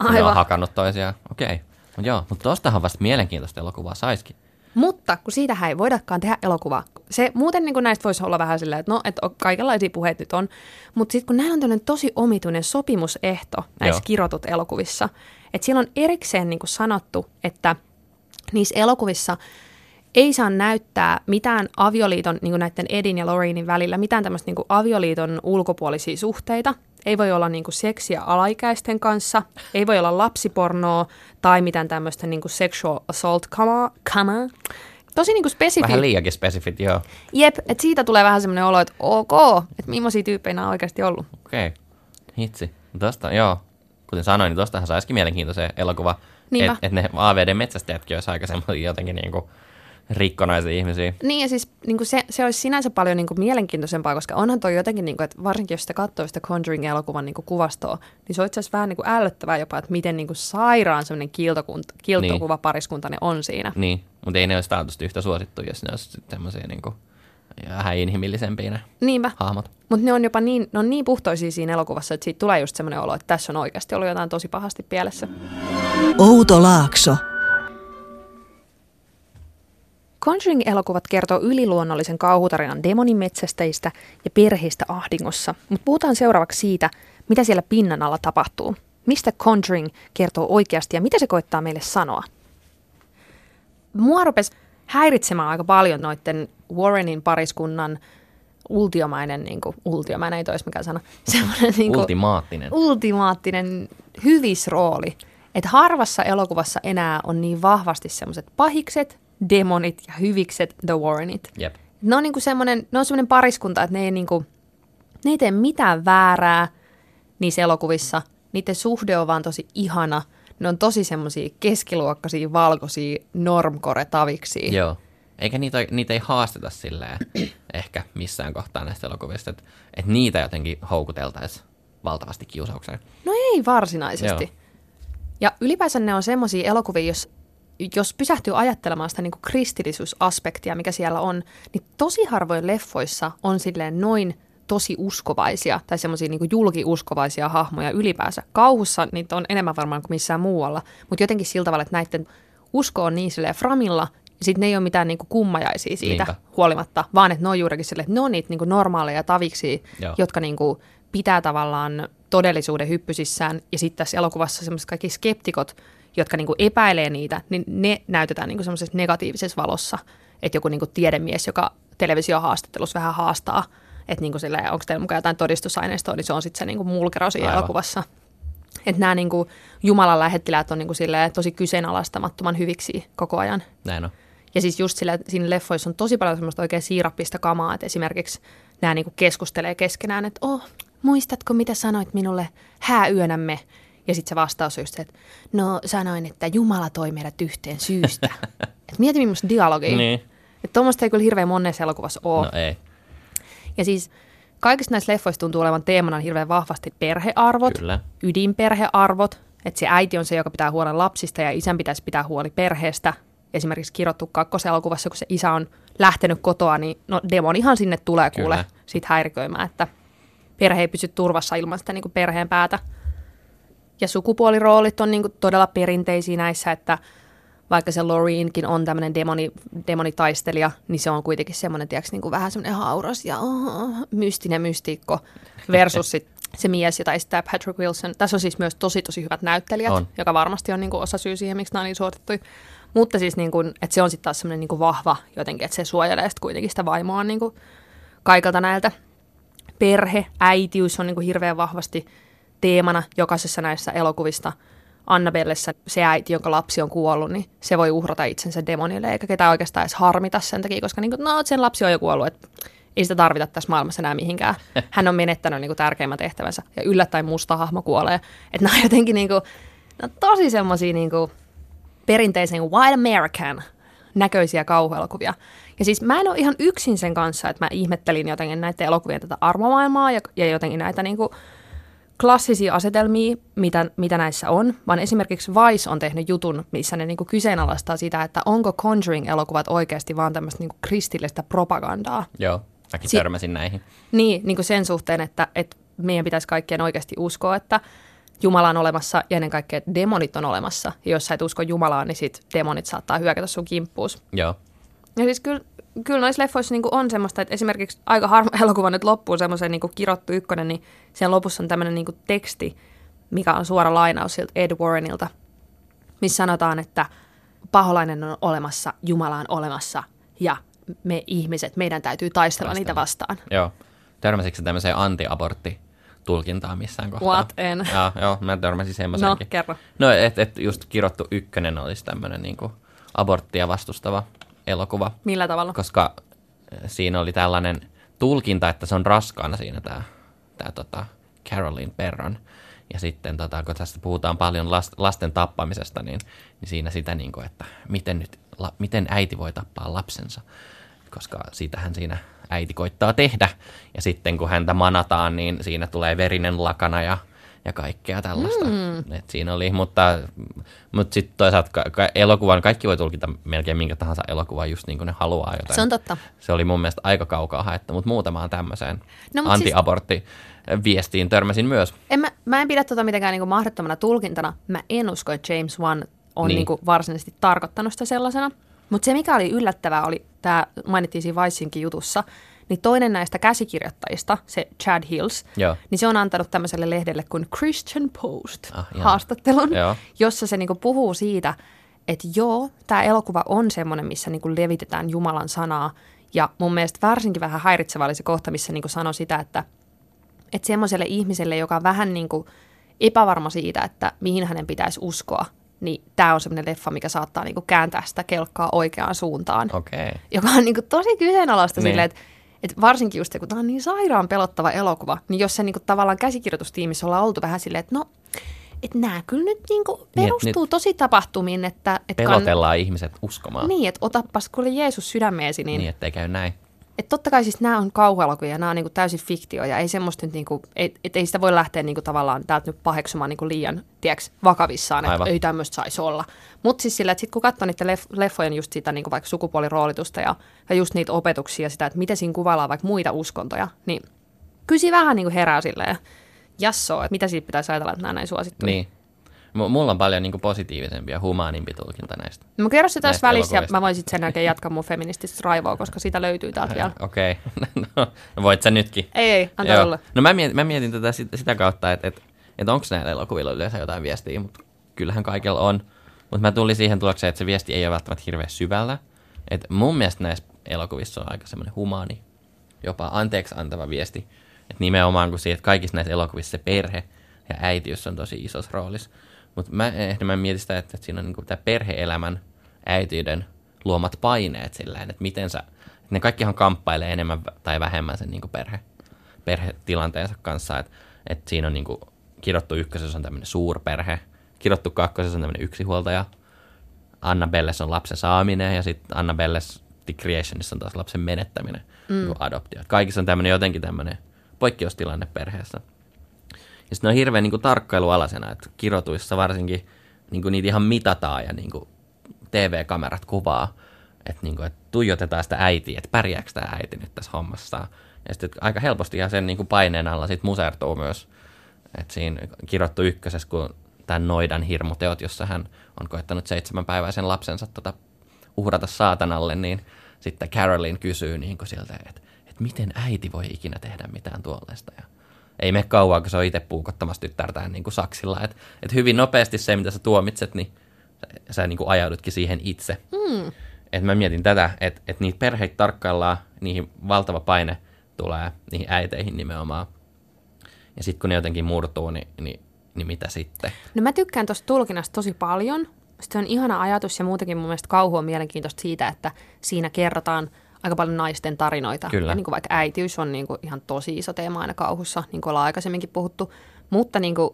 kun Ne on hakannut toisiaan. Okei. Okay. Mut joo, mutta tostahan vasta mielenkiintoista elokuvaa saiskin. Mutta kun siitähän ei voidakaan tehdä elokuvaa. Se muuten niin kuin näistä voisi olla vähän silleen, että no, että kaikenlaisia puheita nyt on. Mutta sitten kun näillä on tämmöinen tosi omituinen sopimusehto näissä Joo. kirotut elokuvissa, että siellä on erikseen niin kuin sanottu, että niissä elokuvissa ei saa näyttää mitään avioliiton, niin kuin näiden Edin ja Lorrainin välillä, mitään tämmöistä niin kuin avioliiton ulkopuolisia suhteita. Ei voi olla niin kuin seksiä alaikäisten kanssa, ei voi olla lapsipornoa tai mitään tämmöistä niin kuin sexual assault kamaa. kamaa. Tosi niin kuin spesifi. Vähän liiakin spesifit, joo. Jep, että siitä tulee vähän semmoinen olo, että ok, että millaisia tyyppejä nämä on oikeasti ollut. Okei. Okay. Hitsi. Tosta, joo. Kuten sanoin, niin tostahan saisikin mielenkiintoisen elokuva. Että et ne AVD-metsästäjätkin olisi aika semmoisia jotenkin niinku rikkonaisia ihmisiä. Niin ja siis niin kuin se, se olisi sinänsä paljon niin kuin mielenkiintoisempaa, koska onhan toi jotenkin, niin kuin, että varsinkin jos sitä katsoo sitä Conjuring-elokuvan niin kuin kuvastoa, niin se on itse asiassa vähän niin kuin ällöttävää jopa, että miten niin kuin sairaan semmoinen kiltokuva pariskunta ne on siinä. Niin, mutta ei ne olisi taatusti yhtä suosittu, jos ne olisi tämmöisiä niinku vähän inhimillisempiä ne Niinpä. hahmot. Mutta ne on jopa niin, ne on niin puhtoisia siinä elokuvassa, että siitä tulee just semmoinen olo, että tässä on oikeasti ollut jotain tosi pahasti pielessä. Outo Laakso. Conjuring-elokuvat kertoo yliluonnollisen kauhutarinan demonin metsästäjistä ja perheistä ahdingossa, mutta puhutaan seuraavaksi siitä, mitä siellä pinnan alla tapahtuu. Mistä Conjuring kertoo oikeasti ja mitä se koittaa meille sanoa? Mua rupesi häiritsemään aika paljon noiden Warrenin pariskunnan ultiomainen, niin kuin, ultiomainen ei toisi mikään sana, <laughs> semmoinen niin kuin, Ultimaattinen. ultimaattinen hyvisrooli. Että harvassa elokuvassa enää on niin vahvasti semmoiset pahikset, demonit ja hyvikset, the Warrenit. Jep. Ne on, niinku semmoinen, ne on semmoinen pariskunta, että ne ei, niinku, ne ei tee mitään väärää niissä elokuvissa. Niiden suhde on vaan tosi ihana. Ne on tosi semmoisia keskiluokkaisia, valkoisia normkore-taviksi. Joo. Eikä niitä, niitä ei haasteta silleen <clears throat> ehkä missään kohtaa näistä elokuvista, että, että niitä jotenkin houkuteltaisiin valtavasti kiusaukseen. No ei varsinaisesti. Joo. Ja ylipäänsä ne on semmoisia elokuvia, jos, jos pysähtyy ajattelemaan sitä niin kuin kristillisyysaspektia, mikä siellä on, niin tosi harvoin leffoissa on silleen noin tosi uskovaisia tai semmoisia niin julkiuskovaisia hahmoja ylipäänsä. Kauhussa niitä on enemmän varmaan kuin missään muualla, mutta jotenkin sillä tavalla, että näiden usko on niin silleen framilla, ja sitten ne ei ole mitään niin kuin kummajaisia siitä Niinpä. huolimatta, vaan että ne on juurikin silleen, että ne on niitä niin kuin normaaleja taviksi, Joo. jotka niin kuin pitää tavallaan todellisuuden hyppysissään. Ja sitten tässä elokuvassa semmoiset kaikki skeptikot, jotka niin kuin epäilee niitä, niin ne näytetään niin kuin semmoisessa negatiivisessa valossa. Että joku niin kuin tiedemies, joka televisiohaastattelussa vähän haastaa, että niin kuin silleen, onko teillä mukaan jotain todistusaineistoa, niin se on sitten se niin kuin mulkero siinä Aivan. elokuvassa. Että nämä niin kuin, Jumalan lähettiläät on niin kuin, silleen, tosi kyseenalaistamattoman hyviksi koko ajan. Näin on. Ja siis just sillä, siinä leffoissa on tosi paljon semmoista oikein siirappista kamaa, että esimerkiksi nämä niinku keskustelee keskenään, että oh, muistatko mitä sanoit minulle hääyönämme? Ja sitten se vastaus on just se, että no sanoin, että Jumala toi meidät yhteen syystä. <laughs> Et mieti millaista dialogia. Niin. Että tuommoista ei kyllä hirveän monessa elokuvassa ole. No ei. Ja siis kaikista näistä leffoista tuntuu olevan teemana hirveän vahvasti perhearvot, Kyllä. ydinperhearvot, että se äiti on se, joka pitää huolen lapsista ja isän pitäisi pitää huoli perheestä. Esimerkiksi kirjoittu kakkoselokuvassa, kun se isä on lähtenyt kotoa, niin no demonihan sinne tulee kuule Kyllä. sit häiriköimään, että perhe ei pysy turvassa ilman sitä niin kuin perheen päätä. Ja sukupuoliroolit on niin kuin todella perinteisiä näissä, että vaikka se Loreenkin on tämmöinen demoni, demonitaistelija, niin se on kuitenkin semmoinen, tiedätkö, niin kuin vähän semmoinen hauras ja oh, mystinen mystiikko versus sit se mies, jota esittää Patrick Wilson. Tässä on siis myös tosi tosi hyvät näyttelijät, On. joka varmasti on niin kuin osa syy siihen, miksi nämä on niin suosittuja. Mutta siis niin kuin, että se on sitten taas semmoinen niin kuin vahva jotenkin, että se suojelee sitten kuitenkin sitä vaimoa niin kuin kaikilta näiltä. Perhe, äitiys on niin kuin hirveän vahvasti teemana jokaisessa näissä elokuvista. Annabellessa se äiti, jonka lapsi on kuollut, niin se voi uhrata itsensä demonille, eikä ketään oikeastaan edes harmita sen takia, koska niin kuin, no, sen lapsi on jo kuollut, että ei sitä tarvita tässä maailmassa enää mihinkään. <laughs> Hän on menettänyt niin kuin, tärkeimmän tehtävänsä ja yllättäen musta hahmo kuolee. Että nämä on jotenkin niin kuin, ne on tosi semmoisia niin kuin, perinteisen White American näköisiä kauhuelokuvia. Ja siis mä en ole ihan yksin sen kanssa, että mä ihmettelin jotenkin näiden elokuvien tätä armomaailmaa ja, ja jotenkin näitä niin kuin klassisia asetelmia, mitä, mitä näissä on, vaan esimerkiksi Vice on tehnyt jutun, missä ne niin kuin kyseenalaistaa sitä, että onko Conjuring-elokuvat oikeasti vaan tämmöistä niin kuin kristillistä propagandaa. Joo, mäkin Si- törmäsin näihin. Niin, niin kuin sen suhteen, että, että meidän pitäisi kaikkien oikeasti uskoa, että Jumala on olemassa ja ennen kaikkea että demonit on olemassa. Ja jos sä et usko Jumalaan, niin sit demonit saattaa hyökätä sun kimppuus. Joo. Ja siis kyllä, kyllä noissa leffoissa niin on semmoista, että esimerkiksi aika harma <laughs> elokuva nyt loppuu semmoisen niin kirottu ykkönen, niin sen lopussa on tämmöinen niin teksti, mikä on suora lainaus siltä Ed Warrenilta, missä sanotaan, että paholainen on olemassa, Jumala on olemassa ja me ihmiset, meidän täytyy taistella Taistella. niitä vastaan. Joo. Törmäsitkö tämmöiseen anti-abortti tulkintaan missään kohtaa? What? En. <laughs> Joo, joo mä törmäsin No, semmoisenkin. kerro. No, että et just kirottu ykkönen olisi tämmöinen niinku aborttia vastustava elokuva, Millä tavalla? koska äh, siinä oli tällainen tulkinta, että se on raskaana siinä tämä tää, tota Caroline Perron. Ja sitten, tota, kun tästä puhutaan paljon last, lasten tappamisesta, niin, niin siinä sitä, niin kuin, että miten, nyt, la, miten äiti voi tappaa lapsensa, koska siitähän siinä äiti koittaa tehdä. Ja sitten kun häntä manataan, niin siinä tulee verinen lakana ja, ja kaikkea tällaista. Mm. Et siinä oli, mutta, mutta sitten toisaalta ka- ka- elokuvan, kaikki voi tulkita melkein minkä tahansa elokuvan just niin kuin ne haluaa jotain. Se on totta. Se oli mun mielestä aika kaukaa haettu, mutta muutamaan tämmöiseen No, no, mut siis- anti-abortti-viestiin törmäsin myös. En mä, mä en pidä tota mitenkään niinku mahdottomana tulkintana. Mä en usko, että James Wan on Niin. niinku varsinaisesti tarkoittanut sitä sellaisena. Mutta se, mikä oli yllättävää, oli, tämä mainittiin siinä Viceinkin jutussa, niin toinen näistä käsikirjoittajista, se Chad Hills, Joo. niin se on antanut tämmöiselle lehdelle kuin Christian Post Ah, haastattelun, Joo. jossa se niinku puhuu siitä, että joo, tämä elokuva on semmoinen, missä niinku levitetään Jumalan sanaa. Ja mun mielestä varsinkin vähän häiritsevä oli se kohta, missä niinku sanoi sitä, että että semmoiselle ihmiselle, joka on vähän niin kuin epävarma siitä, että mihin hänen pitäisi uskoa, niin tämä on semmoinen leffa, mikä saattaa niin kuin kääntää sitä kelkkaa oikeaan suuntaan. Okay. Joka on niin kuin tosi kyseenalaista niin. silleen, että että varsinkin just se, kun tämä on niin sairaan pelottava elokuva, niin jos se niin kuin tavallaan käsikirjoitustiimissä ollaan oltu vähän silleen, että no, että nämä kyllä nyt niin kuin Niin, et perustuu tosi tapahtumiin, että... että Pelotellaan ihmiset uskomaan, Niin, että otappas kuule Jeesus sydämeesi, niin, niin ettei käy näin. Et totta kai siis nämä on kauhuelokuvia ja nämä on niinku täysin fiktio ja ei semmoista nyt niinku, et, et ei sitä voi lähteä niinku tavallaan täältä nyt paheksumaan niinku liian tiiäks, vakavissaan, että ei tämmöistä saisi olla. Mutta siis sillä, että sit kun katsoo niiden leff- leffojen just sitä niinku vaikka sukupuoliroolitusta ja, ja just niitä opetuksia, sitä, että miten siinä kuvaillaan vaikka muita uskontoja, niin siinä vähän niinku herää silleen, jassoo, että mitä siitä pitäisi ajatella, että nämä näin suosittuja. Niin. M- mulla on paljon niin humaanisempi ja humaanimpi tulkinta näistä. Mä kerron se tässä välissä ja elokuvista. mä voin sitten sen jälkeen jatkaa mun feminististä raivoa, koska sitä löytyy täältä vielä. <laughs> Okei, okay. <laughs> no, no voit sä nytkin. Ei, ei, antaa Joo. olla. No mä mietin, mä mietin tätä sitä, sitä kautta, että et, et onko näillä elokuvilla yleensä jotain viestiä, mutta kyllähän kaikilla on. Mutta mä tulin siihen tulokseen, että se viesti ei ole välttämättä hirveän syvällä. Et mun mielestä näissä elokuvissa on aika semmoinen humaani, jopa anteeksi antava viesti. Et nimenomaan kun siitä kaikissa näissä elokuvissa se perhe ja äitiys on tosi isossa roolissa. Mutta mä enemmän mietin sitä, että, että siinä on niinku tämä perheelämän äitiyden luomat paineet silleen, että miten sä, että ne kaikkihan kamppailee enemmän tai vähemmän sen niinku perhe, perhetilanteensa kanssa, että, että siinä on niinku, kirottu ykkösessä on tämmöinen suurperhe, kirottu kakkosessa on tämmöinen yksihuoltaja, Annabelles on lapsen saaminen ja sitten Annabelles The Creationissa on taas lapsen menettäminen, mm. niin adoptio. Kaikissa on tämmöinen jotenkin tämmöinen poikkeustilanne perheessä. Ja sitten on hirveän niin tarkkailualasena, että kirotuissa varsinkin niin niitä ihan mitataan ja niin TV-kamerat kuvaa, että, niin kuin, että tuijotetaan sitä äitiä, että pärjääkö tämä äiti nyt tässä hommassa. Ja sitten aika helposti ihan sen niin kuin paineen alla sit musertuu myös. Että siinä kirottu ykkösessä, kun tämän noidan hirmuteot, jossa hän on koettanut seitsemänpäiväisen lapsensa tota, uhrata saatanalle, niin sitten Caroline kysyy niin kuin sieltä, että, että miten äiti voi ikinä tehdä mitään tuollaista. Ja ei mene kauan, kun se on itse puukottamassa tyttärtään niin kuin saksilla. Että, että hyvin nopeasti se, mitä sä tuomitset, niin sä, sä niin kuin ajaudutkin siihen itse. Mm. Että mä mietin tätä, että, että niitä perheitä tarkkaillaan, niihin valtava paine tulee niihin äiteihin nimenomaan. Ja sitten kun ne jotenkin murtuu, niin, niin, niin mitä sitten? No mä tykkään tuosta tulkinnasta tosi paljon. Se on ihana ajatus ja muutenkin mun mielestä kauhu on mielenkiintoista siitä, että siinä kerrotaan aika paljon naisten tarinoita. Kyllä. Ja niin kuin vaikka äitiys on niin kuin ihan tosi iso teema aina kauhussa, niin kuin ollaan aikaisemminkin puhuttu. Mutta niin kuin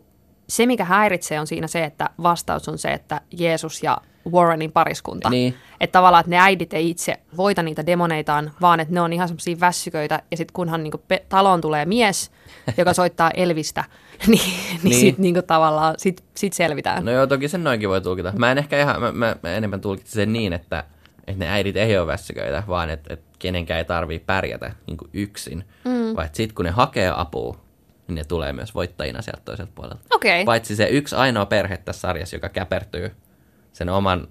se, mikä häiritsee, on siinä se, että vastaus on se, että Jeesus ja Warrenin pariskunta. Niin. Että tavallaan, että ne äidit ei itse voita niitä demoneitaan, vaan että ne on ihan semmoisia väsyköitä. Ja sitten kunhan niin pe- taloon tulee mies, joka soittaa Elvistä, <laughs> niin, niin, niin. sitten niin tavallaan sit, sit selvitään. No joo, toki sen noinkin voi tulkita. Mä en ehkä ihan, mä, mä, mä enemmän tulkitsin sen niin, että, että ne äidit ei ole väsyköitä, vaan että, että kenenkään ei tarvitse pärjätä niin kuin yksin. Mm. Vaan sitten kun ne hakee apua, niin ne tulee myös voittajina sieltä toiselta puolelta. Okay. Paitsi se yksi ainoa perhe tässä sarjassa, joka käpertyy sen oman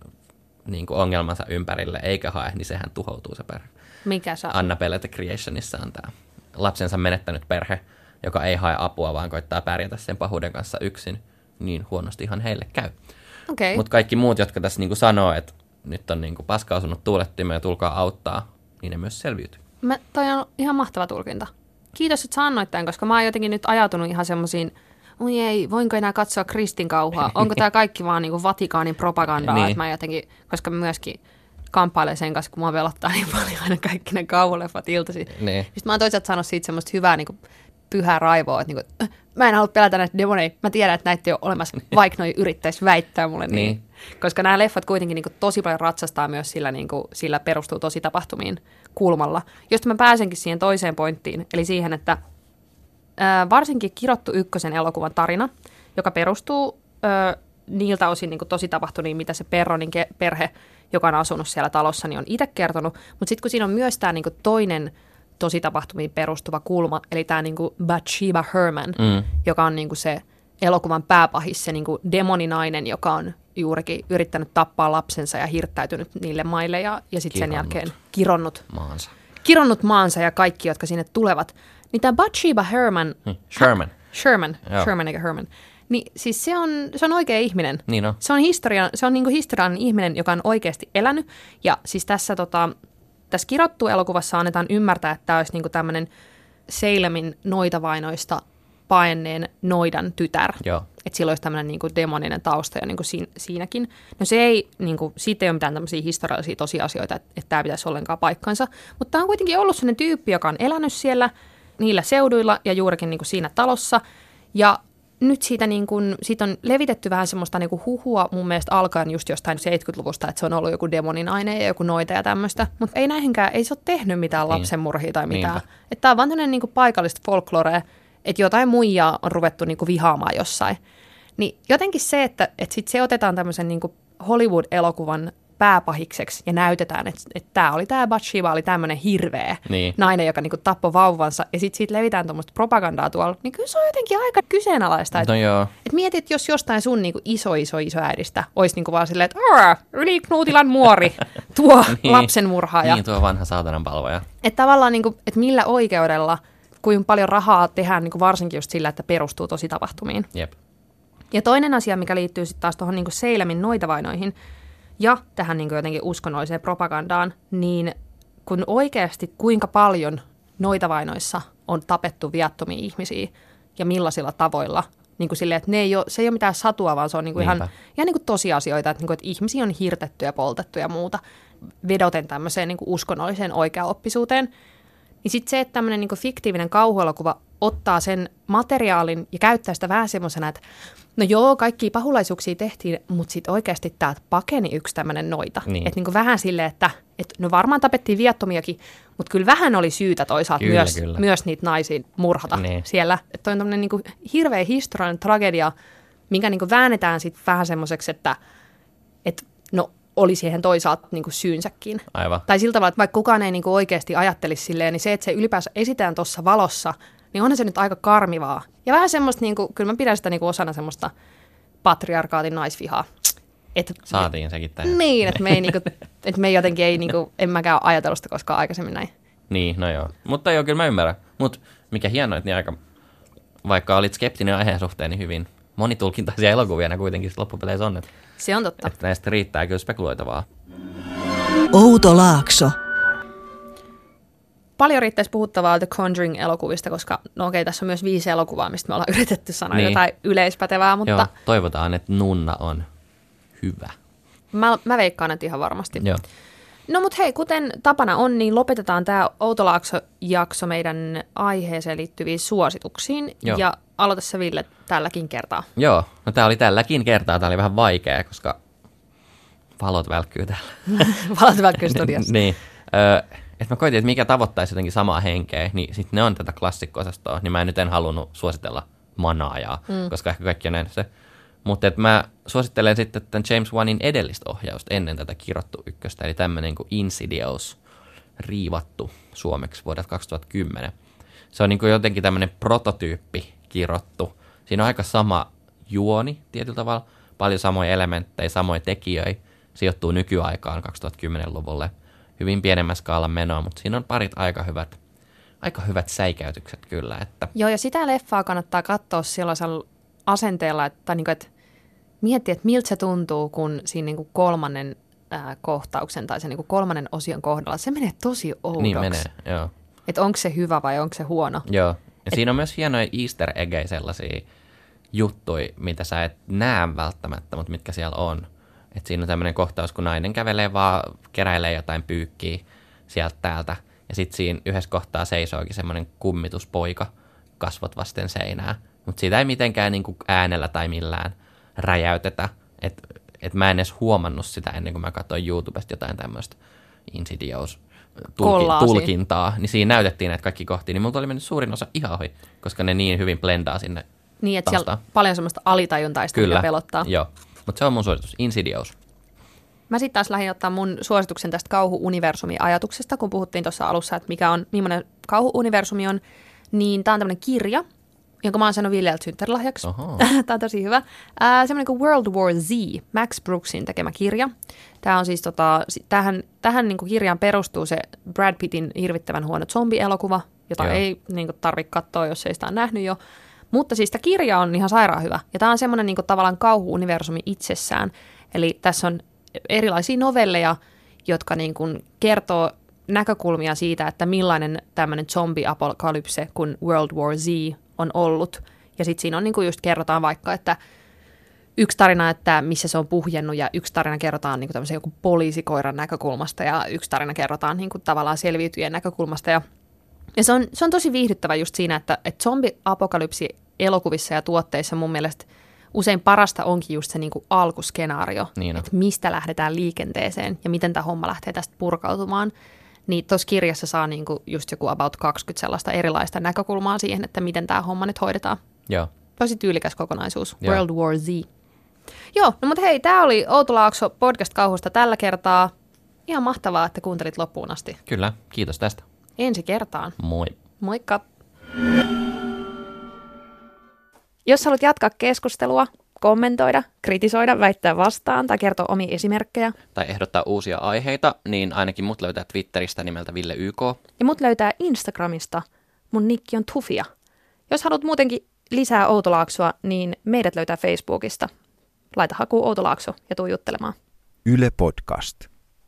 niin kuin ongelmansa ympärille eikä hae, niin sehän tuhoutuu se perhe. Mikä se Anna The Creationissa on tämä lapsensa menettänyt perhe, joka ei hae apua, vaan koittaa pärjätä sen pahuuden kanssa yksin. Niin huonosti ihan heille käy. Okay. Mutta kaikki muut, jotka tässä niin kuin sanoo, että nyt on niin kuin paska osunut tuulettimeen ja tulkaa auttaa, niin ne myös selviytyy. Mä, toi on ihan mahtava tulkinta. Kiitos, että sanoit tämän, koska mä oon jotenkin nyt ajatunut ihan semmoisiin oi ei, voinko enää katsoa Kristin kauhua? Onko tämä kaikki vaan niinku Vatikaanin propagandaa? niin. Että mä jotenkin, koska myöskin kamppailen sen kanssa, kun mua velottaa niin <laughs> paljon aina kaikki ne kauhuleffat iltaisin. Niin. Sitten mä oon toisaalta sanonut siitä semmoista hyvää niin kuin, pyhää raivoa, että niin kuin, äh, mä en halua pelätä näitä demoneja, mä tiedän, että näitä ei ole olemassa, <laughs> vaikka noi yrittäisi väittää mulle niin. niin. Koska nämä leffat kuitenkin niin kuin, tosi paljon ratsastaa myös sillä, niin kuin, sillä perustuu tosi tapahtumiin kulmalla. Josta mä pääsenkin siihen toiseen pointtiin, eli siihen, että ää, varsinkin Kirottu ykkösen elokuvan tarina, joka perustuu ää, niiltä osin niin kuin tosi tapahtumiin, mitä se Perronin ke- perhe, joka on asunut siellä talossa, niin on itse kertonut. Mutta sitten kun siinä on myös tämä niin toinen tosi tapahtumiin perustuva kulma, eli tämä niin Bathsheba Herman, mm. joka on niin kuin se elokuvan pääpahis, se niin kuin demoninainen, joka on juurikin yrittänyt tappaa lapsensa ja hirttäytynyt niille maille ja, ja sitten sen jälkeen kironnut maansa. kironnut maansa ja kaikki, jotka sinne tulevat. Niin tämä Bathsheba Herman... Hmm. Sherman. Sherman, Joo. Sherman eikä Herman. Niin siis se on, se on oikea ihminen. Niin on. Se on, historia, se on niinku historiallinen ihminen, joka on oikeasti elänyt. Ja siis tässä, tota, tässä kirottu elokuvassa annetaan ymmärtää, että tämä olisi niinku tämmöinen Seilemin noitavainoista paenneen noidan tytär. Joo. Että sillä olisi tämmöinen niin demoninen tausta jo niin kuin siinä, siinäkin. No se ei, niin kuin, siitä ei ole mitään tämmöisiä historiallisia tosiasioita, että, että tämä pitäisi ollenkaan paikkansa. Mutta tämä on kuitenkin ollut sellainen tyyppi, joka on elänyt siellä niillä seuduilla ja juurikin niin kuin siinä talossa. Ja nyt siitä, niin kuin, siitä on levitetty vähän semmoista niin huhua mun mielestä alkaen just jostain 70-luvusta, että se on ollut joku demoninaine ja joku noita ja tämmöistä. Mutta ei näihinkään, ei se ole tehnyt mitään niin. lapsenmurhia tai mitään. Että tämä on vaan tämmöinen niin paikallista folklorea, että jotain muijaa on ruvettu niin vihaamaan jossain. Niin jotenkin se, että, että sit se otetaan tämmöisen niin Hollywood-elokuvan pääpahikseksi ja näytetään, että, että tämä oli tämä Bathsheba, oli tämmöinen hirveä niin. nainen, joka niinku tappoi vauvansa, ja sitten siitä levitään tuommoista propagandaa tuolla, niin kyllä se on jotenkin aika kyseenalaista. No joo. Et mietit, jos jostain sun niinku iso, iso, iso äidistä olisi niinku vaan silleen, että yli Knuutilan muori, <laughs> tuo niin. lapsenmurhaaja. Niin, tuo vanha saatanan palvoja. Että tavallaan, niinku, että millä oikeudella, kuinka paljon rahaa tehdään niinku varsinkin just sillä, että perustuu tosi tapahtumiin. Jep. Ja toinen asia, mikä liittyy sitten taas tuohon niinku Seilemin noitavainoihin, ja tähän niin jotenkin uskonnolliseen propagandaan, niin kun oikeasti kuinka paljon noita vainoissa on tapettu viattomia ihmisiä ja millaisilla tavoilla Niin kuin silleen, että ne ei ole, se ei ole mitään satua, vaan se on niin kuin ihan, ihan niin kuin tosiasioita, että, niin kuin, että ihmisiä on hirtetty ja poltettu ja muuta, vedoten tämmöiseen niin kuin uskonnolliseen oikeaoppisuuteen. Niin sitten se, että tämmöinen niin fiktiivinen kauhuelokuva ottaa sen materiaalin ja käyttää sitä vähän semmoisena, että no joo, kaikki pahulaisuuksia tehtiin, mutta sitten oikeasti täältä pakeni yksi tämmöinen noita. Niin. Että niin vähän silleen, että, että no varmaan tapettiin viattomiakin, mutta kyllä vähän oli syytä toisaalta Kyllä, myös, kyllä. myös niitä naisia murhata Niin. siellä. Että toi on tämmöinen niin hirveä historiallinen tragedia, minkä niin väännetään sitten vähän semmoiseksi, että, että no oli siihen toisaalta niin syynsäkin. Aivan. Tai sillä tavalla, että vaikka kukaan ei niinku oikeasti ajattelisi silleen, niin se, että se ylipäänsä esitään tuossa valossa, niin onhan se nyt aika karmivaa. Ja vähän semmoista, niinku, kyllä mä pidän sitä niinku osana semmoista patriarkaatin naisvihaa. Et, Saatiin sekin tähän. Niin, että me ei, niinku, et me ei jotenkin, ei, niinku, en mäkään ole ajatellut sitä koskaan aikaisemmin näin. Niin, no joo. Mutta joo, kyllä mä ymmärrän. Mutta mikä hienoa, että niin aika, vaikka olit skeptinen aiheen suhteen, niin hyvin monitulkintaisia elokuvia ne kuitenkin loppupeleissä on. Että, Se on totta. että näistä riittää kyllä spekuloitavaa. Outo Laakso. Paljon riittäisi puhuttavaa The Conjuring-elokuvista, koska no okei, tässä on myös viisi elokuvaa, mistä me ollaan <laughs> yritetty sanoa Niin. jotain yleispätevää, mutta Joo, toivotaan, että Nunna on hyvä. mä, mä veikkaan, että ihan varmasti. Joo. No mut hei, kuten tapana on, niin lopetetaan tämä Outolaakso-jakso meidän aiheeseen liittyviin suosituksiin. Joo. Ja aloita sä Ville tälläkin kertaa. Joo, no tää oli tälläkin kertaa, tää oli vähän vaikea, koska valot välkkyy täällä. <laughs> Valot välkkyy <laughs> studiossa. niin. Öö, että mä koitin, että mikä tavoittaisi jotenkin samaa henkeä, niin sitten ne on tätä klassikko-osastoa, niin mä en nyt en halunnut suositella manaajaa, mm. koska ehkä kaikki on nähnyt se. Mutta mä suosittelen sitten tämän James Wanin edellistä ohjausta ennen tätä kirottu ykköstä, eli tämmöinen kuin Insidious, riivattu suomeksi vuodelta 2010. Se on niin kuin jotenkin tämmöinen prototyyppi kirottu. Siinä on aika sama juoni tietyllä tavalla, paljon samoja elementtejä, samoja tekijöitä. Sijoittuu nykyaikaan 2010-luvulle. Hyvin pienemmässä skaalan menoa, mutta siinä on parit aika hyvät, aika hyvät säikäytykset kyllä. Että, Joo, ja sitä leffaa kannattaa katsoa sellaisella asenteella, että, niin kuin, että miettiä, että miltä se tuntuu, kun siinä niin kuin kolmannen ää, kohtauksen tai se niin kuin kolmannen osion kohdalla, se menee tosi oudoksi. niin menee, joo. Että onko se hyvä vai onko se huono. Joo. Ja siinä on myös hienoja easter eggejä sellaisia juttuja, mitä sä et näe välttämättä, mutta mitkä siellä on. Et siinä on tämmöinen kohtaus, kun nainen kävelee vaan, keräilee jotain pyykkiä sieltä täältä. Ja sitten siinä yhdessä kohtaa seisookin semmoinen kummituspoika kasvot vasten seinää. Mutta siitä ei mitenkään niinku äänellä tai millään räjäytetä. Että et mä en edes huomannut sitä ennen kuin mä katsoin YouTubesta jotain tämmöistä Insidious tulki, tulkintaa. Niin siinä näytettiin näitä kaikki kohtia, niin multa oli mennyt suurin osa ihan ohi, koska ne niin hyvin blendaa sinne Niin, että siellä taustaan. paljon semmoista alitajuntaista, mikä pelottaa. Joo. Mutta se on mun suositus. Insidious. Mä sitten taas lähdin ottaa mun suosituksen tästä kauhuuniversumin ajatuksesta, kun puhuttiin tuossa alussa, että mikä on, millainen kauhuuniversumi on. Niin tää on tämmöinen kirja, jonka mä oon saanut Villeltä synttärilahjaksi. <laughs> Tämä on tosi hyvä. Äh, semmoinen kuin World War Z, Max Brooksin tekemä kirja. Tämä on siis tota, tähän, tähän niin kuin kirjaan perustuu se Brad Pittin hirvittävän huono zombie-elokuva, jota Joo. ei niin kuin, tarvitse katsoa, jos ei sitä ole nähnyt jo. Mutta siis tämä kirja on ihan sairaan hyvä. Ja tämä on semmoinen niin tavallaan kauhuuniversumi itsessään. Eli tässä on erilaisia novelleja, jotka niin kuin, kertoo näkökulmia siitä, että millainen tämmöinen zombie-apokalypse kuin World War Z on ollut. Ja sitten siinä on niin kuin just kerrotaan vaikka, että yksi tarina, että missä se on puhjennut ja yksi tarina kerrotaan niin kuin joku poliisikoiran näkökulmasta ja yksi tarina kerrotaan niin kuin tavallaan selviytyjien näkökulmasta. Ja, ja se, on, se on tosi viihdyttävä just siinä, että, että zombi-apokalypsi elokuvissa ja tuotteissa mun mielestä usein parasta onkin just se niin kuin alkuskenaario, Niin on. että mistä lähdetään liikenteeseen ja miten tämä homma lähtee tästä purkautumaan. Niin tuossa kirjassa saa niin kuin just joku about 20 sellaista erilaista näkökulmaa siihen, että miten tämä homma nyt hoidetaan. Joo. Tosi tyylikäs kokonaisuus. Joo. World War Z. Joo, no mutta hei, tämä oli Outo Laakso podcast kauhusta tällä kertaa. Ihan mahtavaa, että kuuntelit loppuun asti. Kyllä. Kiitos tästä. Ensi kertaan. Moi. Moikka! Jos haluat jatkaa keskustelua, kommentoida, kritisoida, väittää vastaan tai kertoa omia esimerkkejä, Tai ehdottaa uusia aiheita, niin ainakin mut löytää Twitteristä nimeltä Ville YK. ja mut löytää Instagramista. Mun nikki on Tufia. Jos haluat muutenkin lisää Outolaaksoa, niin meidät löytää Facebookista. Laita haku Outolaakso ja tuu juttelemaan. Yle Podcast.